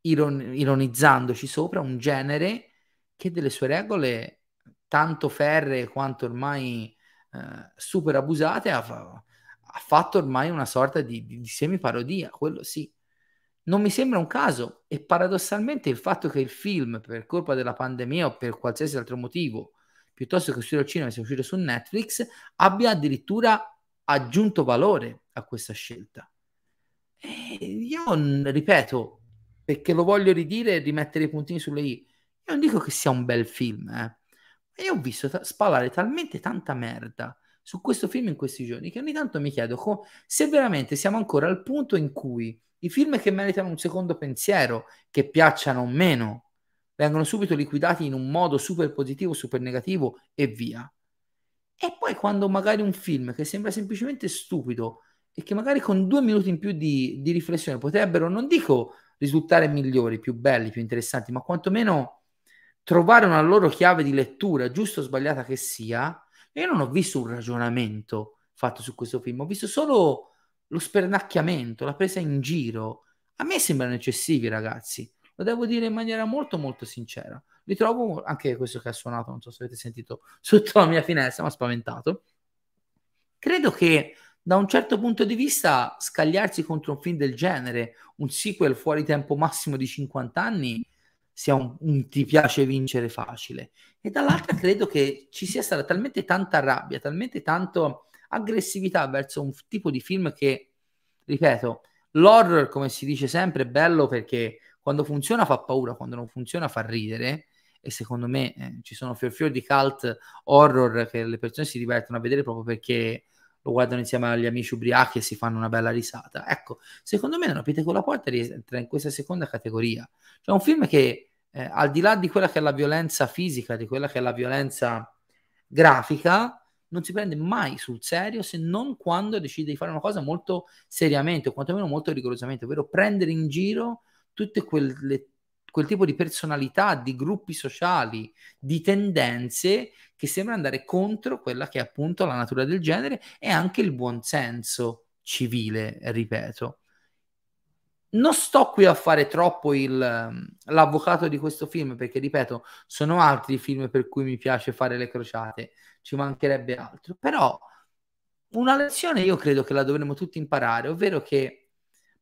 iron- ironizzandoci sopra un genere che delle sue regole tanto ferree quanto ormai eh, super abusate ha, ha, fatto ormai una sorta di, di, di semi-parodia, quello sì. Non mi sembra un caso e paradossalmente il fatto che il film, per colpa della pandemia o per qualsiasi altro motivo, piuttosto che uscire al cinema sia uscito su Netflix, abbia addirittura aggiunto valore a questa scelta. E io ripeto, perché lo voglio ridire e rimettere i puntini sulle i, io non dico che sia un bel film, eh. io ho visto ta- spalare talmente tanta merda su questo film in questi giorni che ogni tanto mi chiedo co- se veramente siamo ancora al punto in cui i film che meritano un secondo pensiero, che piacciono o meno, vengono subito liquidati in un modo super positivo, super negativo e via. E poi quando magari un film che sembra semplicemente stupido e che magari con due minuti in più di, di riflessione potrebbero, non dico risultare migliori, più belli, più interessanti, ma quantomeno trovare una loro chiave di lettura, giusto o sbagliata che sia, io non ho visto un ragionamento fatto su questo film, ho visto solo lo spernacchiamento, la presa in giro. A me sembrano eccessivi, ragazzi. Lo devo dire in maniera molto molto sincera. Li trovo anche questo che ha suonato, non so se avete sentito sotto la mia finestra, mi ha spaventato. Credo che da un certo punto di vista scagliarsi contro un film del genere, un sequel fuori tempo massimo di 50 anni, sia un, un ti piace vincere facile. E dall'altra credo che ci sia stata talmente tanta rabbia, talmente tanto aggressività verso un tipo di film che, ripeto, l'horror, come si dice sempre, è bello perché quando funziona fa paura, quando non funziona fa ridere e secondo me eh, ci sono fior fior di cult horror che le persone si divertono a vedere proprio perché lo guardano insieme agli amici ubriachi e si fanno una bella risata. Ecco, secondo me Non aprite con la porta rientra in questa seconda categoria. Cioè un film che eh, al di là di quella che è la violenza fisica, di quella che è la violenza grafica, non si prende mai sul serio se non quando decide di fare una cosa molto seriamente o quantomeno molto rigorosamente, ovvero prendere in giro tutte quelle, quel tipo di personalità, di gruppi sociali, di tendenze che sembra andare contro quella che è appunto la natura del genere e anche il buonsenso civile, ripeto. Non sto qui a fare troppo il, l'avvocato di questo film perché, ripeto, sono altri film per cui mi piace fare le crociate, ci mancherebbe altro, però una lezione io credo che la dovremmo tutti imparare, ovvero che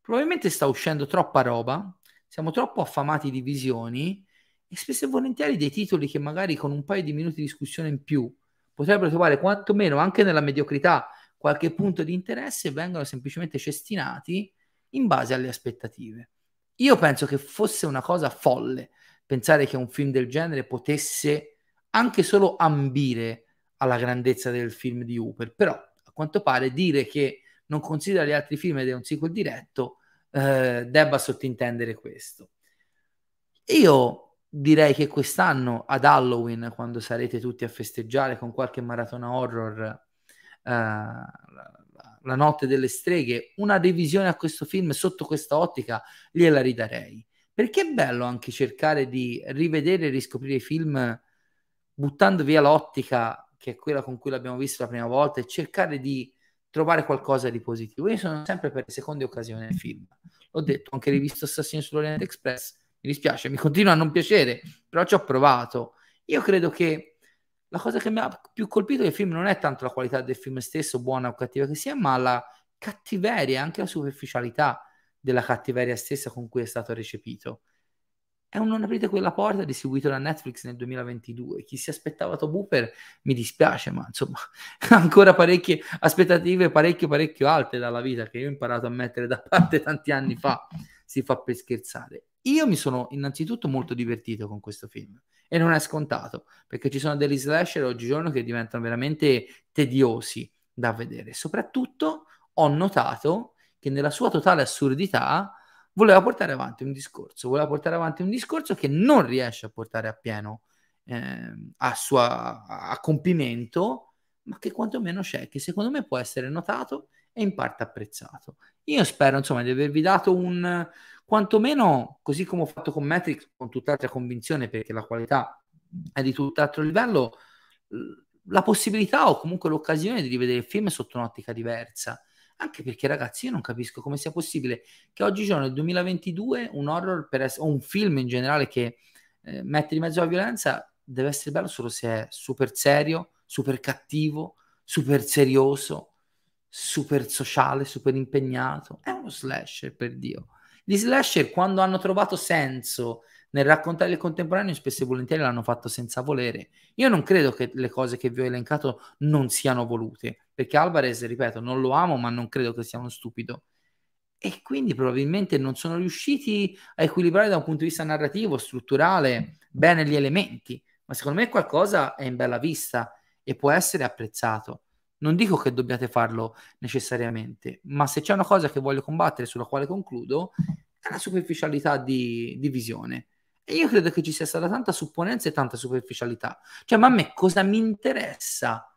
probabilmente sta uscendo troppa roba, siamo troppo affamati di visioni e spesso e volentieri dei titoli che magari con un paio di minuti di discussione in più potrebbero trovare quantomeno anche nella mediocrità qualche punto di interesse vengono semplicemente cestinati in base alle aspettative. Io penso che fosse una cosa folle pensare che un film del genere potesse anche solo ambire alla grandezza del film di Hooper, però a quanto pare dire che non considera gli altri film ed è un sequel diretto eh, debba sottintendere questo. Io direi che quest'anno ad Halloween, quando sarete tutti a festeggiare con qualche maratona horror, eh, la notte delle streghe, una revisione a questo film sotto questa ottica gliela ridarei. Perché è bello anche cercare di rivedere e riscoprire i film buttando via l'ottica che è quella con cui l'abbiamo visto la prima volta e cercare di trovare qualcosa di positivo. Io sono sempre per le seconde occasioni nel film. L'ho detto, anche rivisto Assassino sull'Orient Express. Mi dispiace, mi continua a non piacere, però ci ho provato. Io credo che la cosa che mi ha più colpito del film non è tanto la qualità del film stesso, buona o cattiva che sia, ma la cattiveria, anche la superficialità della cattiveria stessa con cui è stato recepito. È un Non aprite quella porta distribuito da Netflix nel 2022. Chi si aspettava Top Hooper mi dispiace, ma insomma, ancora parecchie aspettative parecchio parecchio alte dalla vita che io ho imparato a mettere da parte tanti anni fa. Si fa per scherzare. Io mi sono innanzitutto molto divertito con questo film e non è scontato perché ci sono degli slasher oggigiorno che diventano veramente tediosi da vedere. Soprattutto ho notato che nella sua totale assurdità voleva portare avanti un discorso, voleva portare avanti un discorso che non riesce a portare a pieno eh, a, sua, a compimento, ma che quantomeno c'è, che secondo me può essere notato e in parte apprezzato. Io spero, insomma, di avervi dato un, quantomeno, così come ho fatto con Matrix, con tutt'altra convinzione, perché la qualità è di tutt'altro livello, la possibilità o comunque l'occasione di rivedere il film sotto un'ottica diversa. Anche perché, ragazzi, io non capisco come sia possibile che oggigiorno, nel 2022, un horror essere, o un film in generale che eh, mette di mezzo la violenza deve essere bello solo se è super serio, super cattivo, super serioso, super sociale, super impegnato. È uno slasher, per Dio. Gli slasher, quando hanno trovato senso nel raccontare il contemporaneo, spesso e volentieri l'hanno fatto senza volere. Io non credo che le cose che vi ho elencato non siano volute, perché Alvarez, ripeto, non lo amo, ma non credo che sia uno stupido. E quindi probabilmente non sono riusciti a equilibrare da un punto di vista narrativo, strutturale, bene gli elementi. Ma secondo me qualcosa è in bella vista e può essere apprezzato. Non dico che dobbiate farlo necessariamente, ma se c'è una cosa che voglio combattere, sulla quale concludo, è la superficialità di, di visione. E io credo che ci sia stata tanta supponenza e tanta superficialità. Cioè, ma a me cosa mi interessa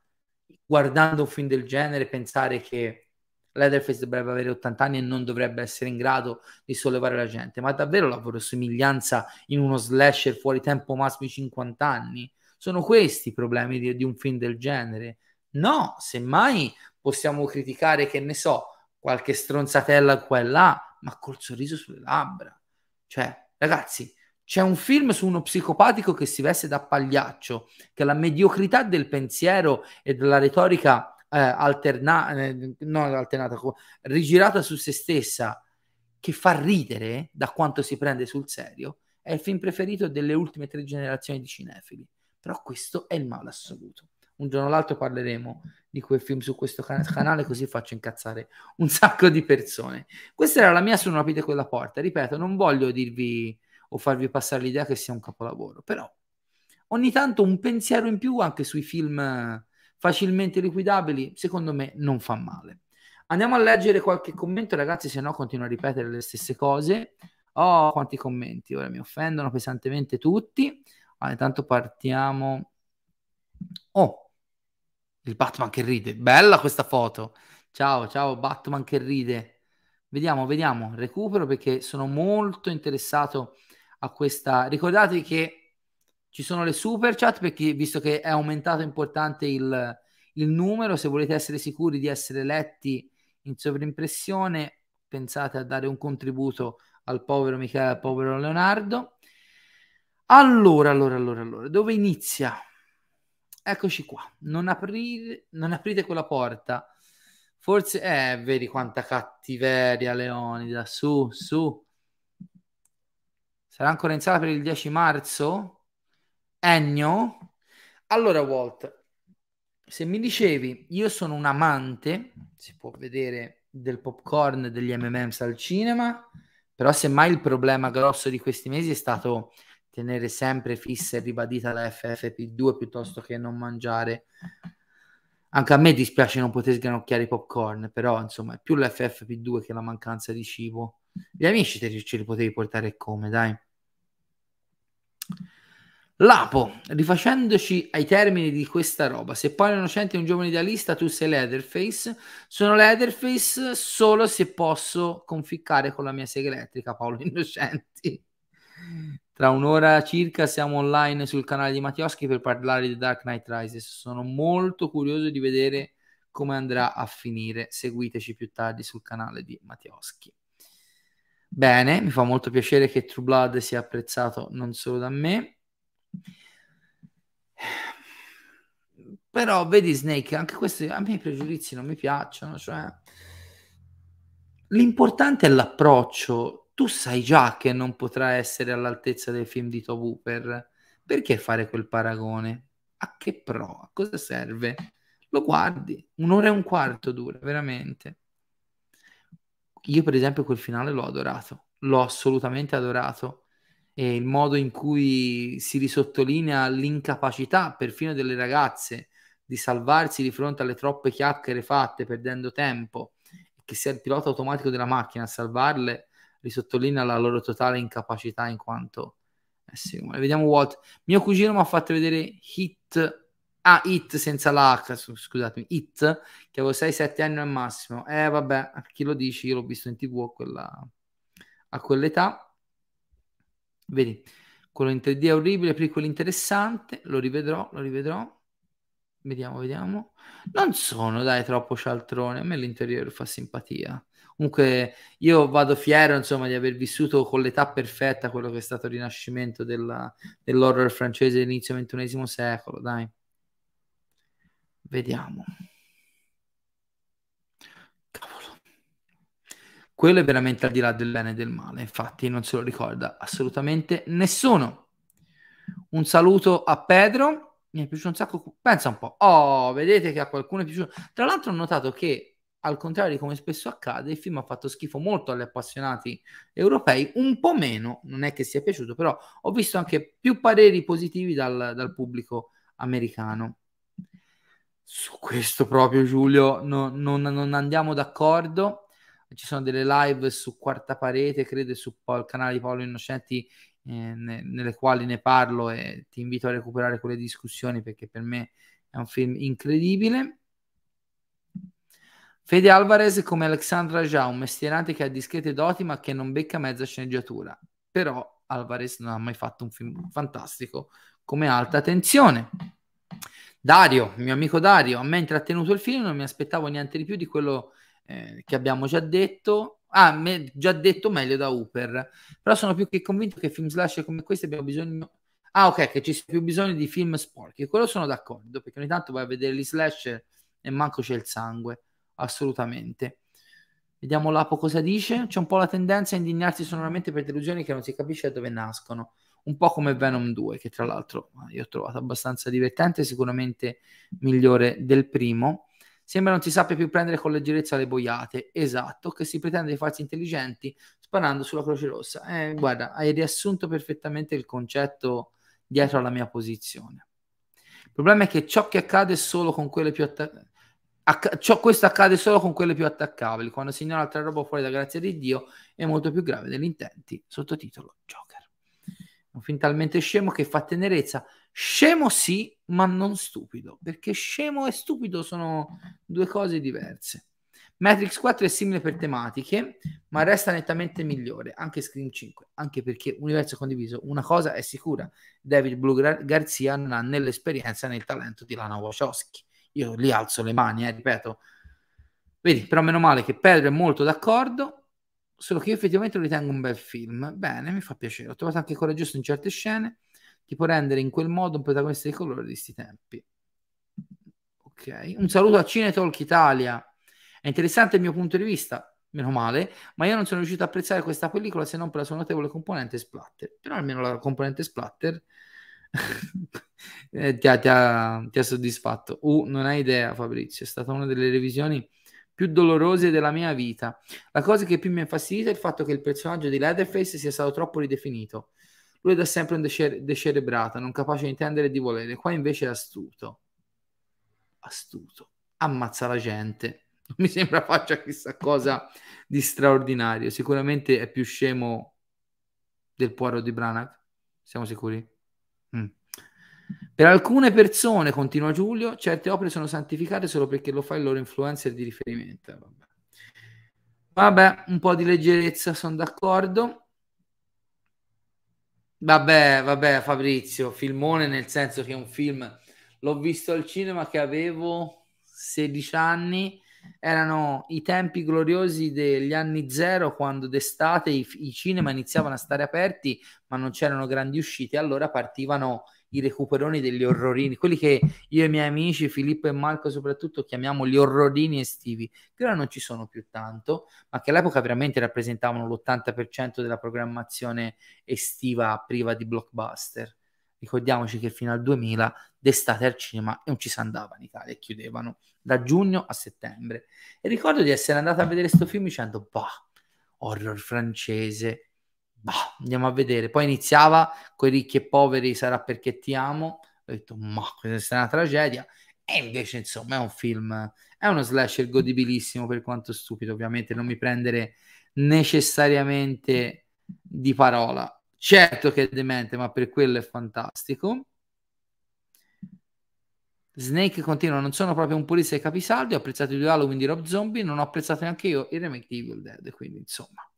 guardando un film del genere pensare che Leatherface dovrebbe avere 80 anni e non dovrebbe essere in grado di sollevare la gente? Ma davvero lavoro somiglianza in uno slasher fuori tempo massimo 50 anni? Sono questi i problemi di, di un film del genere. No, semmai possiamo criticare, che ne so, qualche stronzatella qua e là, ma col sorriso sulle labbra. Cioè, ragazzi, c'è un film su uno psicopatico che si veste da pagliaccio, che la mediocrità del pensiero e della retorica eh, alterna- eh, non alternata, rigirata su se stessa, che fa ridere da quanto si prende sul serio, è il film preferito delle ultime tre generazioni di cinefili. Però questo è il male assoluto un giorno o l'altro parleremo di quel film su questo can- canale, così faccio incazzare un sacco di persone. Questa era la mia su Non aprite quella porta. Ripeto, non voglio dirvi o farvi passare l'idea che sia un capolavoro, però ogni tanto un pensiero in più anche sui film facilmente liquidabili, secondo me non fa male. Andiamo a leggere qualche commento, ragazzi, se no continuo a ripetere le stesse cose. Oh, quanti commenti, ora mi offendono pesantemente tutti. Allora, intanto partiamo. Oh, il Batman che ride. Bella questa foto. Ciao, ciao, Batman che ride. Vediamo, vediamo. Recupero perché sono molto interessato questa. Ricordatevi che ci sono le super chat perché visto che è aumentato importante il, il numero, se volete essere sicuri di essere letti in sovrimpressione, pensate a dare un contributo al povero Michele, al povero Leonardo. Allora, allora, allora, allora, dove inizia? Eccoci qua, non, aprire, non aprite quella porta. Forse, eh, vedi quanta cattiveria, Leonida, su, su. Sarà ancora in sala per il 10 marzo? Ennio? Allora, Walt, se mi dicevi, io sono un amante, si può vedere, del popcorn e degli M&M's al cinema, però semmai il problema grosso di questi mesi è stato tenere sempre fissa e ribadita la FFP2 piuttosto che non mangiare. Anche a me dispiace non poter sgranocchiare i popcorn, però insomma è più la FFP2 che la mancanza di cibo. Gli amici te ce li potevi portare come, dai. Lapo, rifacendoci ai termini di questa roba, se Paolo Innocente è un giovane idealista, tu sei Leatherface. Sono Leatherface solo se posso conficcare con la mia sega elettrica, Paolo Innocenti. Tra un'ora circa siamo online sul canale di Mattioschi per parlare di Dark Knight Rises. Sono molto curioso di vedere come andrà a finire. Seguiteci più tardi sul canale di Mattioschi. Bene, mi fa molto piacere che True Blood sia apprezzato non solo da me. Però vedi Snake, anche questi a me i pregiudizi non mi piacciono, cioè l'importante è l'approccio. Tu sai già che non potrà essere all'altezza del film di Tobu per perché fare quel paragone? A che pro? A cosa serve? Lo guardi, un'ora e un quarto dura, veramente. Io per esempio quel finale l'ho adorato, l'ho assolutamente adorato. E il modo in cui si risottolinea l'incapacità perfino delle ragazze di salvarsi di fronte alle troppe chiacchiere fatte perdendo tempo che sia il pilota automatico della macchina a salvarle risottolinea la loro totale incapacità in quanto eh sì, vediamo Walt. Mio cugino mi ha fatto vedere Hit ah Hit senza l'H scusatemi Hit che avevo 6-7 anni al massimo eh vabbè chi lo dici io l'ho visto in tv a, quella, a quell'età Vedi, quello in 3D è orribile, prequel interessante, lo rivedrò, lo rivedrò. Vediamo, vediamo. Non sono, dai, troppo cialtrone, a me l'interiore fa simpatia. Comunque io vado fiero, insomma, di aver vissuto con l'età perfetta quello che è stato il rinascimento della, dell'horror francese dell'inizio XXI secolo, dai. Vediamo. Quello è veramente al di là del bene e del male, infatti non se lo ricorda assolutamente nessuno. Un saluto a Pedro, mi è piaciuto un sacco, pensa un po', oh, vedete che a qualcuno è piaciuto. Tra l'altro ho notato che, al contrario di come spesso accade, il film ha fatto schifo molto agli appassionati europei, un po' meno, non è che sia piaciuto, però ho visto anche più pareri positivi dal, dal pubblico americano. Su questo proprio Giulio no, non, non andiamo d'accordo ci sono delle live su Quarta Parete, credo, su il canale di Paolo Innocenti, eh, ne, nelle quali ne parlo e ti invito a recuperare quelle discussioni perché per me è un film incredibile. Fede Alvarez come Alexandra Già, un mestierante che ha discrete doti ma che non becca mezza sceneggiatura. Però Alvarez non ha mai fatto un film fantastico come alta tensione. Dario, mio amico Dario, a me ha intrattenuto il film, non mi aspettavo niente di più di quello eh, che abbiamo già detto. Ah, me, già detto meglio da Hooper. Però sono più che convinto che film slash come questi abbiamo bisogno. Ah, ok, che ci sia più bisogno di film sporchi. Quello sono d'accordo, perché ogni tanto vai a vedere gli slash e manco c'è il sangue. Assolutamente. Vediamo Lapo cosa dice. C'è un po' la tendenza a indignarsi sonoramente per delusioni che non si capisce da dove nascono. Un po' come Venom 2, che tra l'altro io ho trovato abbastanza divertente, sicuramente migliore del primo. Sembra non si sappia più prendere con leggerezza le boiate. Esatto, che si pretende di farsi intelligenti sparando sulla Croce Rossa. Eh, guarda, hai riassunto perfettamente il concetto dietro alla mia posizione. Il problema è che ciò che accade solo con quelle più attaccabili. Acc- ciò, questo accade solo con quelle più attaccabili. Quando si ignora altra roba fuori da grazia di Dio è molto più grave degli intenti. Sottotitolo Joker. Un film talmente scemo che fa tenerezza. Scemo sì, ma non stupido, perché scemo e stupido sono due cose diverse. Matrix 4 è simile per tematiche, ma resta nettamente migliore, anche Scream 5, anche perché universo condiviso, una cosa è sicura, David Blue Garcia non ha né l'esperienza né il talento di Lana Wachowski. Io li alzo le mani, eh, ripeto. Vedi, però meno male che Pedro è molto d'accordo, solo che io effettivamente lo ritengo un bel film. Bene, mi fa piacere. Ho trovato anche coraggioso in certe scene ti può rendere in quel modo un protagonista di colore di questi tempi. Ok, un saluto a Cinetalk Italia. È interessante il mio punto di vista, meno male, ma io non sono riuscito a apprezzare questa pellicola se non per la sua notevole componente splatter. Però almeno la componente splatter eh, ti, ha, ti, ha, ti, ha, soddisfatto. Uh, non hai idea, Fabrizio, è stata una delle revisioni più dolorose della mia vita. La cosa che più mi ha infastidito è il fatto che il personaggio di Leatherface sia stato troppo ridefinito. Lui è da sempre un decer- decerebrato, non capace di intendere e di volere. Qua invece è astuto. Astuto. Ammazza la gente. Non mi sembra faccia chissà cosa di straordinario. Sicuramente è più scemo del Poirot di Branagh. Siamo sicuri? Mm. Per alcune persone, continua Giulio, certe opere sono santificate solo perché lo fa il loro influencer di riferimento. Vabbè, Vabbè un po' di leggerezza, sono d'accordo. Vabbè, vabbè, Fabrizio, filmone nel senso che è un film l'ho visto al cinema che avevo 16 anni erano i tempi gloriosi degli anni zero quando d'estate i, i, cinema iniziavano a stare aperti ma non c'erano grandi uscite allora partivano i recuperoni degli orrorini quelli che io e i miei amici Filippo e Marco soprattutto chiamiamo gli orrorini estivi che ora non ci sono più tanto ma che all'epoca veramente rappresentavano l'80% della programmazione estiva priva di blockbuster ricordiamoci che fino al 2000 d'estate al cinema non ci si andava in Italia chiudevano da giugno a settembre. E ricordo di essere andato a vedere questo film dicendo, bah, horror francese, bah, andiamo a vedere. Poi iniziava con i ricchi e poveri, sarà perché ti amo. Ho detto, ma questa è una tragedia. E invece, insomma, è un film, è uno slasher godibilissimo per quanto stupido, ovviamente, non mi prendere necessariamente di parola. Certo che è demente, ma per quello è fantastico. Snake continua, non sono proprio un purista di capisaldi, ho apprezzato i due Halloween di Rob Zombie, non ho apprezzato neanche io il remake di Evil Dead, quindi insomma.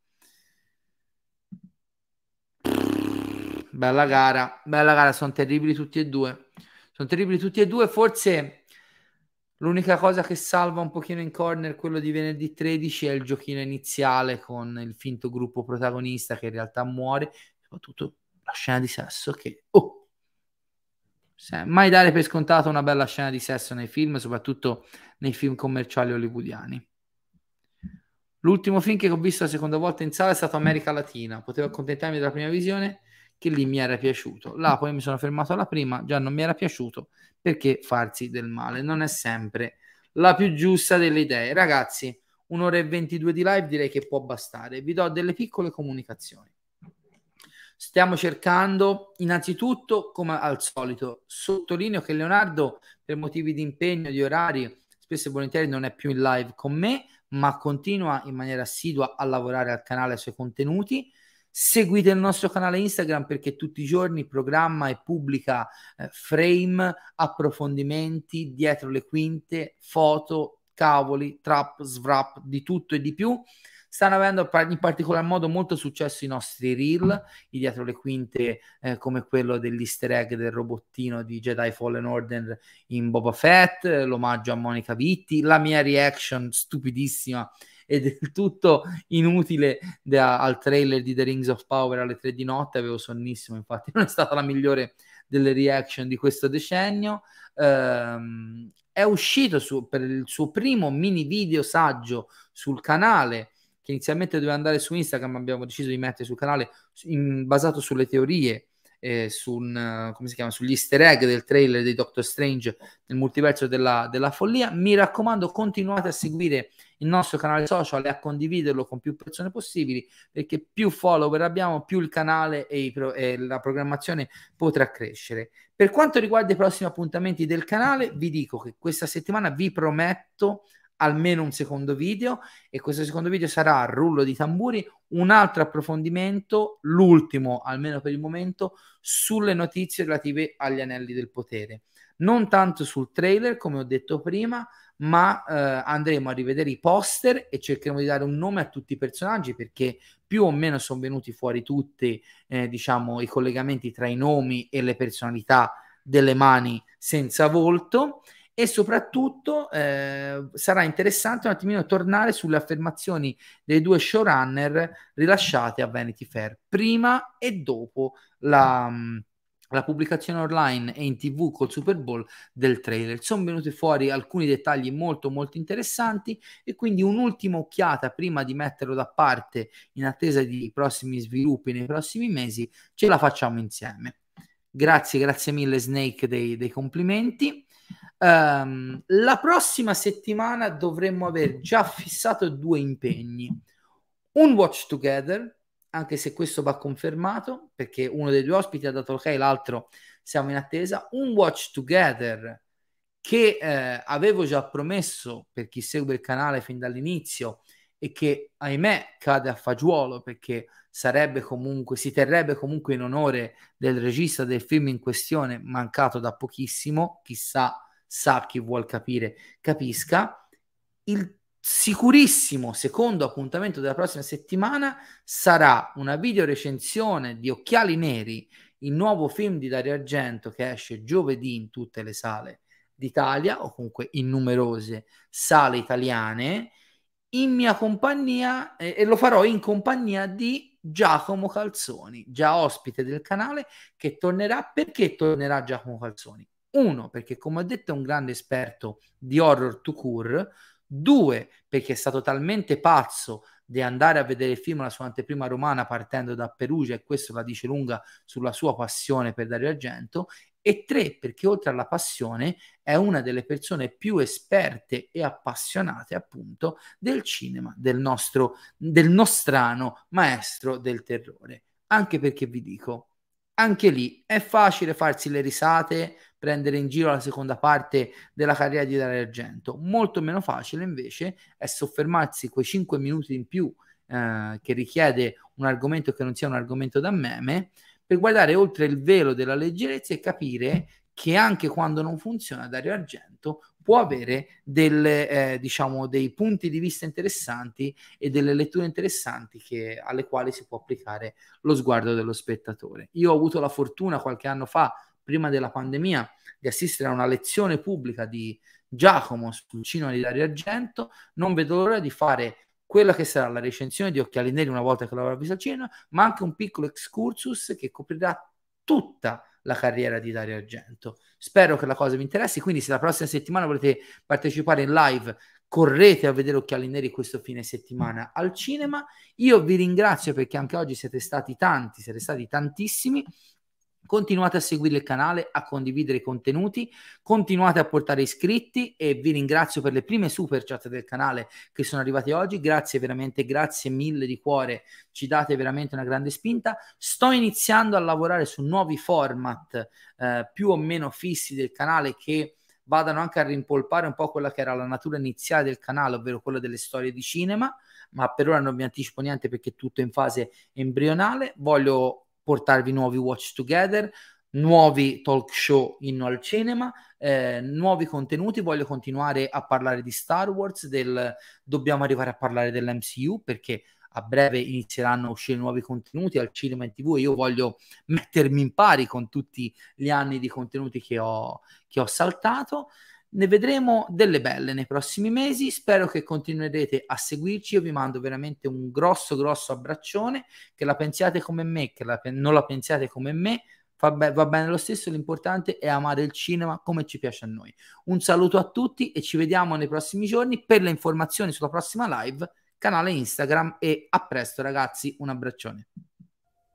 Bella gara, bella gara, sono terribili tutti e due. Sono terribili tutti e due, forse l'unica cosa che salva un pochino in corner quello di venerdì 13 è il giochino iniziale con il finto gruppo protagonista che in realtà muore, soprattutto la scena di sesso che... Oh, mai dare per scontato una bella scena di sesso nei film, soprattutto nei film commerciali hollywoodiani. L'ultimo film che ho visto la seconda volta in sala è stato America Latina. Potevo accontentarmi della prima visione, che lì mi era piaciuto. Là poi mi sono fermato alla prima, già non mi era piaciuto perché farsi del male non è sempre la più giusta delle idee. Ragazzi, un'ora e 22 di live direi che può bastare. Vi do delle piccole comunicazioni. Stiamo cercando, innanzitutto, come al solito, sottolineo che Leonardo, per motivi di impegno, di orari, spesso e volentieri non è più in live con me, ma continua in maniera assidua a lavorare al canale, ai suoi contenuti. Seguite il nostro canale Instagram perché tutti i giorni programma e pubblica eh, frame, approfondimenti, dietro le quinte, foto, cavoli, trap, svrap, di tutto e di più. Stanno avendo in particolar modo molto successo i nostri reel, i dietro le quinte eh, come quello dell'easter egg del robottino di Jedi Fallen Order in Boba Fett, l'omaggio a Monica Vitti, la mia reaction stupidissima e del tutto inutile da, al trailer di The Rings of Power alle 3 di notte, avevo sonnissimo, infatti non è stata la migliore delle reaction di questo decennio. Um, è uscito su, per il suo primo mini video saggio sul canale che inizialmente doveva andare su Instagram, abbiamo deciso di mettere sul canale in, basato sulle teorie, eh, su un, chiama, sugli easter egg del trailer di Doctor Strange nel multiverso della, della follia. Mi raccomando, continuate a seguire il nostro canale social e a condividerlo con più persone possibili perché più follower abbiamo più il canale e, pro- e, la programmazione potrà crescere per quanto riguarda i prossimi appuntamenti del canale vi dico che questa settimana vi prometto almeno un secondo video e questo secondo video sarà a rullo di tamburi un altro approfondimento, l'ultimo almeno per il momento, sulle notizie relative agli anelli del potere. Non tanto sul trailer, come ho detto prima, ma eh, andremo a rivedere i poster e cercheremo di dare un nome a tutti i personaggi perché più o meno sono venuti fuori tutti, eh, diciamo, i collegamenti tra i nomi e le personalità delle mani senza volto. E soprattutto eh, sarà interessante un attimino tornare sulle affermazioni dei due showrunner rilasciate a Vanity Fair prima e dopo la, la pubblicazione online e in tv col Super Bowl del trailer. Sono venuti fuori alcuni dettagli molto molto interessanti e quindi un'ultima occhiata prima di metterlo da parte in attesa di prossimi sviluppi nei prossimi mesi ce la facciamo insieme. Grazie, grazie mille Snake dei, dei complimenti. Um, la prossima settimana dovremmo aver già fissato due impegni. Un watch together, anche se questo va confermato, perché uno dei due ospiti ha dato ok, l'altro siamo in attesa. Un watch together che eh, avevo già promesso per chi segue il canale fin dall'inizio e che ahimè cade a fagiolo perché sarebbe comunque, si terrebbe comunque in onore del regista del film in questione, mancato da pochissimo, chissà, sa chi vuol capire, capisca. Il sicurissimo secondo appuntamento della prossima settimana sarà una video recensione di Occhiali Neri, il nuovo film di Dario Argento che esce giovedì in tutte le sale d'Italia o comunque in numerose sale italiane in mia compagnia eh, e lo farò in compagnia di Giacomo Calzoni, già ospite del canale che tornerà perché tornerà Giacomo Calzoni? Uno, perché come ho detto è un grande esperto di horror to cure, Due, perché è stato talmente pazzo di andare a vedere il film La sua anteprima romana partendo da Perugia e questo la dice lunga sulla sua passione per Dario Argento. E tre, perché oltre alla passione è una delle persone più esperte e appassionate appunto del cinema, del nostro, del nostrano maestro del terrore. Anche perché vi dico, anche lì è facile farsi le risate, prendere in giro la seconda parte della carriera di Dario Argento. Molto meno facile invece è soffermarsi quei 5 minuti in più eh, che richiede un argomento che non sia un argomento da meme per guardare oltre il velo della leggerezza e capire che anche quando non funziona Dario Argento può avere delle, eh, diciamo, dei punti di vista interessanti e delle letture interessanti che, alle quali si può applicare lo sguardo dello spettatore. Io ho avuto la fortuna qualche anno fa, prima della pandemia, di assistere a una lezione pubblica di Giacomo sul cinema di Dario Argento. Non vedo l'ora di fare quella che sarà la recensione di Occhiali Neri una volta che l'avrò visto al cinema, ma anche un piccolo excursus che coprirà tutta la carriera di Dario Argento. Spero che la cosa vi interessi, quindi se la prossima settimana volete partecipare in live, correte a vedere Occhiali Neri questo fine settimana al cinema. Io vi ringrazio perché anche oggi siete stati tanti, siete stati tantissimi. Continuate a seguire il canale, a condividere i contenuti, continuate a portare iscritti e vi ringrazio per le prime super chat del canale che sono arrivate oggi. Grazie veramente, grazie mille di cuore, ci date veramente una grande spinta. Sto iniziando a lavorare su nuovi format eh, più o meno fissi del canale che vadano anche a rimpolpare un po' quella che era la natura iniziale del canale, ovvero quella delle storie di cinema, ma per ora non vi anticipo niente perché è tutto in fase embrionale. Voglio portarvi nuovi Watch Together, nuovi talk show inno al cinema, eh, nuovi contenuti. Voglio continuare a parlare di Star Wars, del dobbiamo arrivare a parlare dell'MCU perché a breve inizieranno a uscire nuovi contenuti al cinema in tv e io voglio mettermi in pari con tutti gli anni di contenuti che ho, che ho saltato. Ne vedremo delle belle nei prossimi mesi. Spero che continuerete a seguirci. Io vi mando veramente un grosso, grosso abbraccione. Che la pensiate come me, che la, non la pensiate come me. Va, be- va bene lo stesso. L'importante è amare il cinema come ci piace a noi. Un saluto a tutti e ci vediamo nei prossimi giorni. Per le informazioni sulla prossima live, canale Instagram. E a presto, ragazzi. Un abbraccione.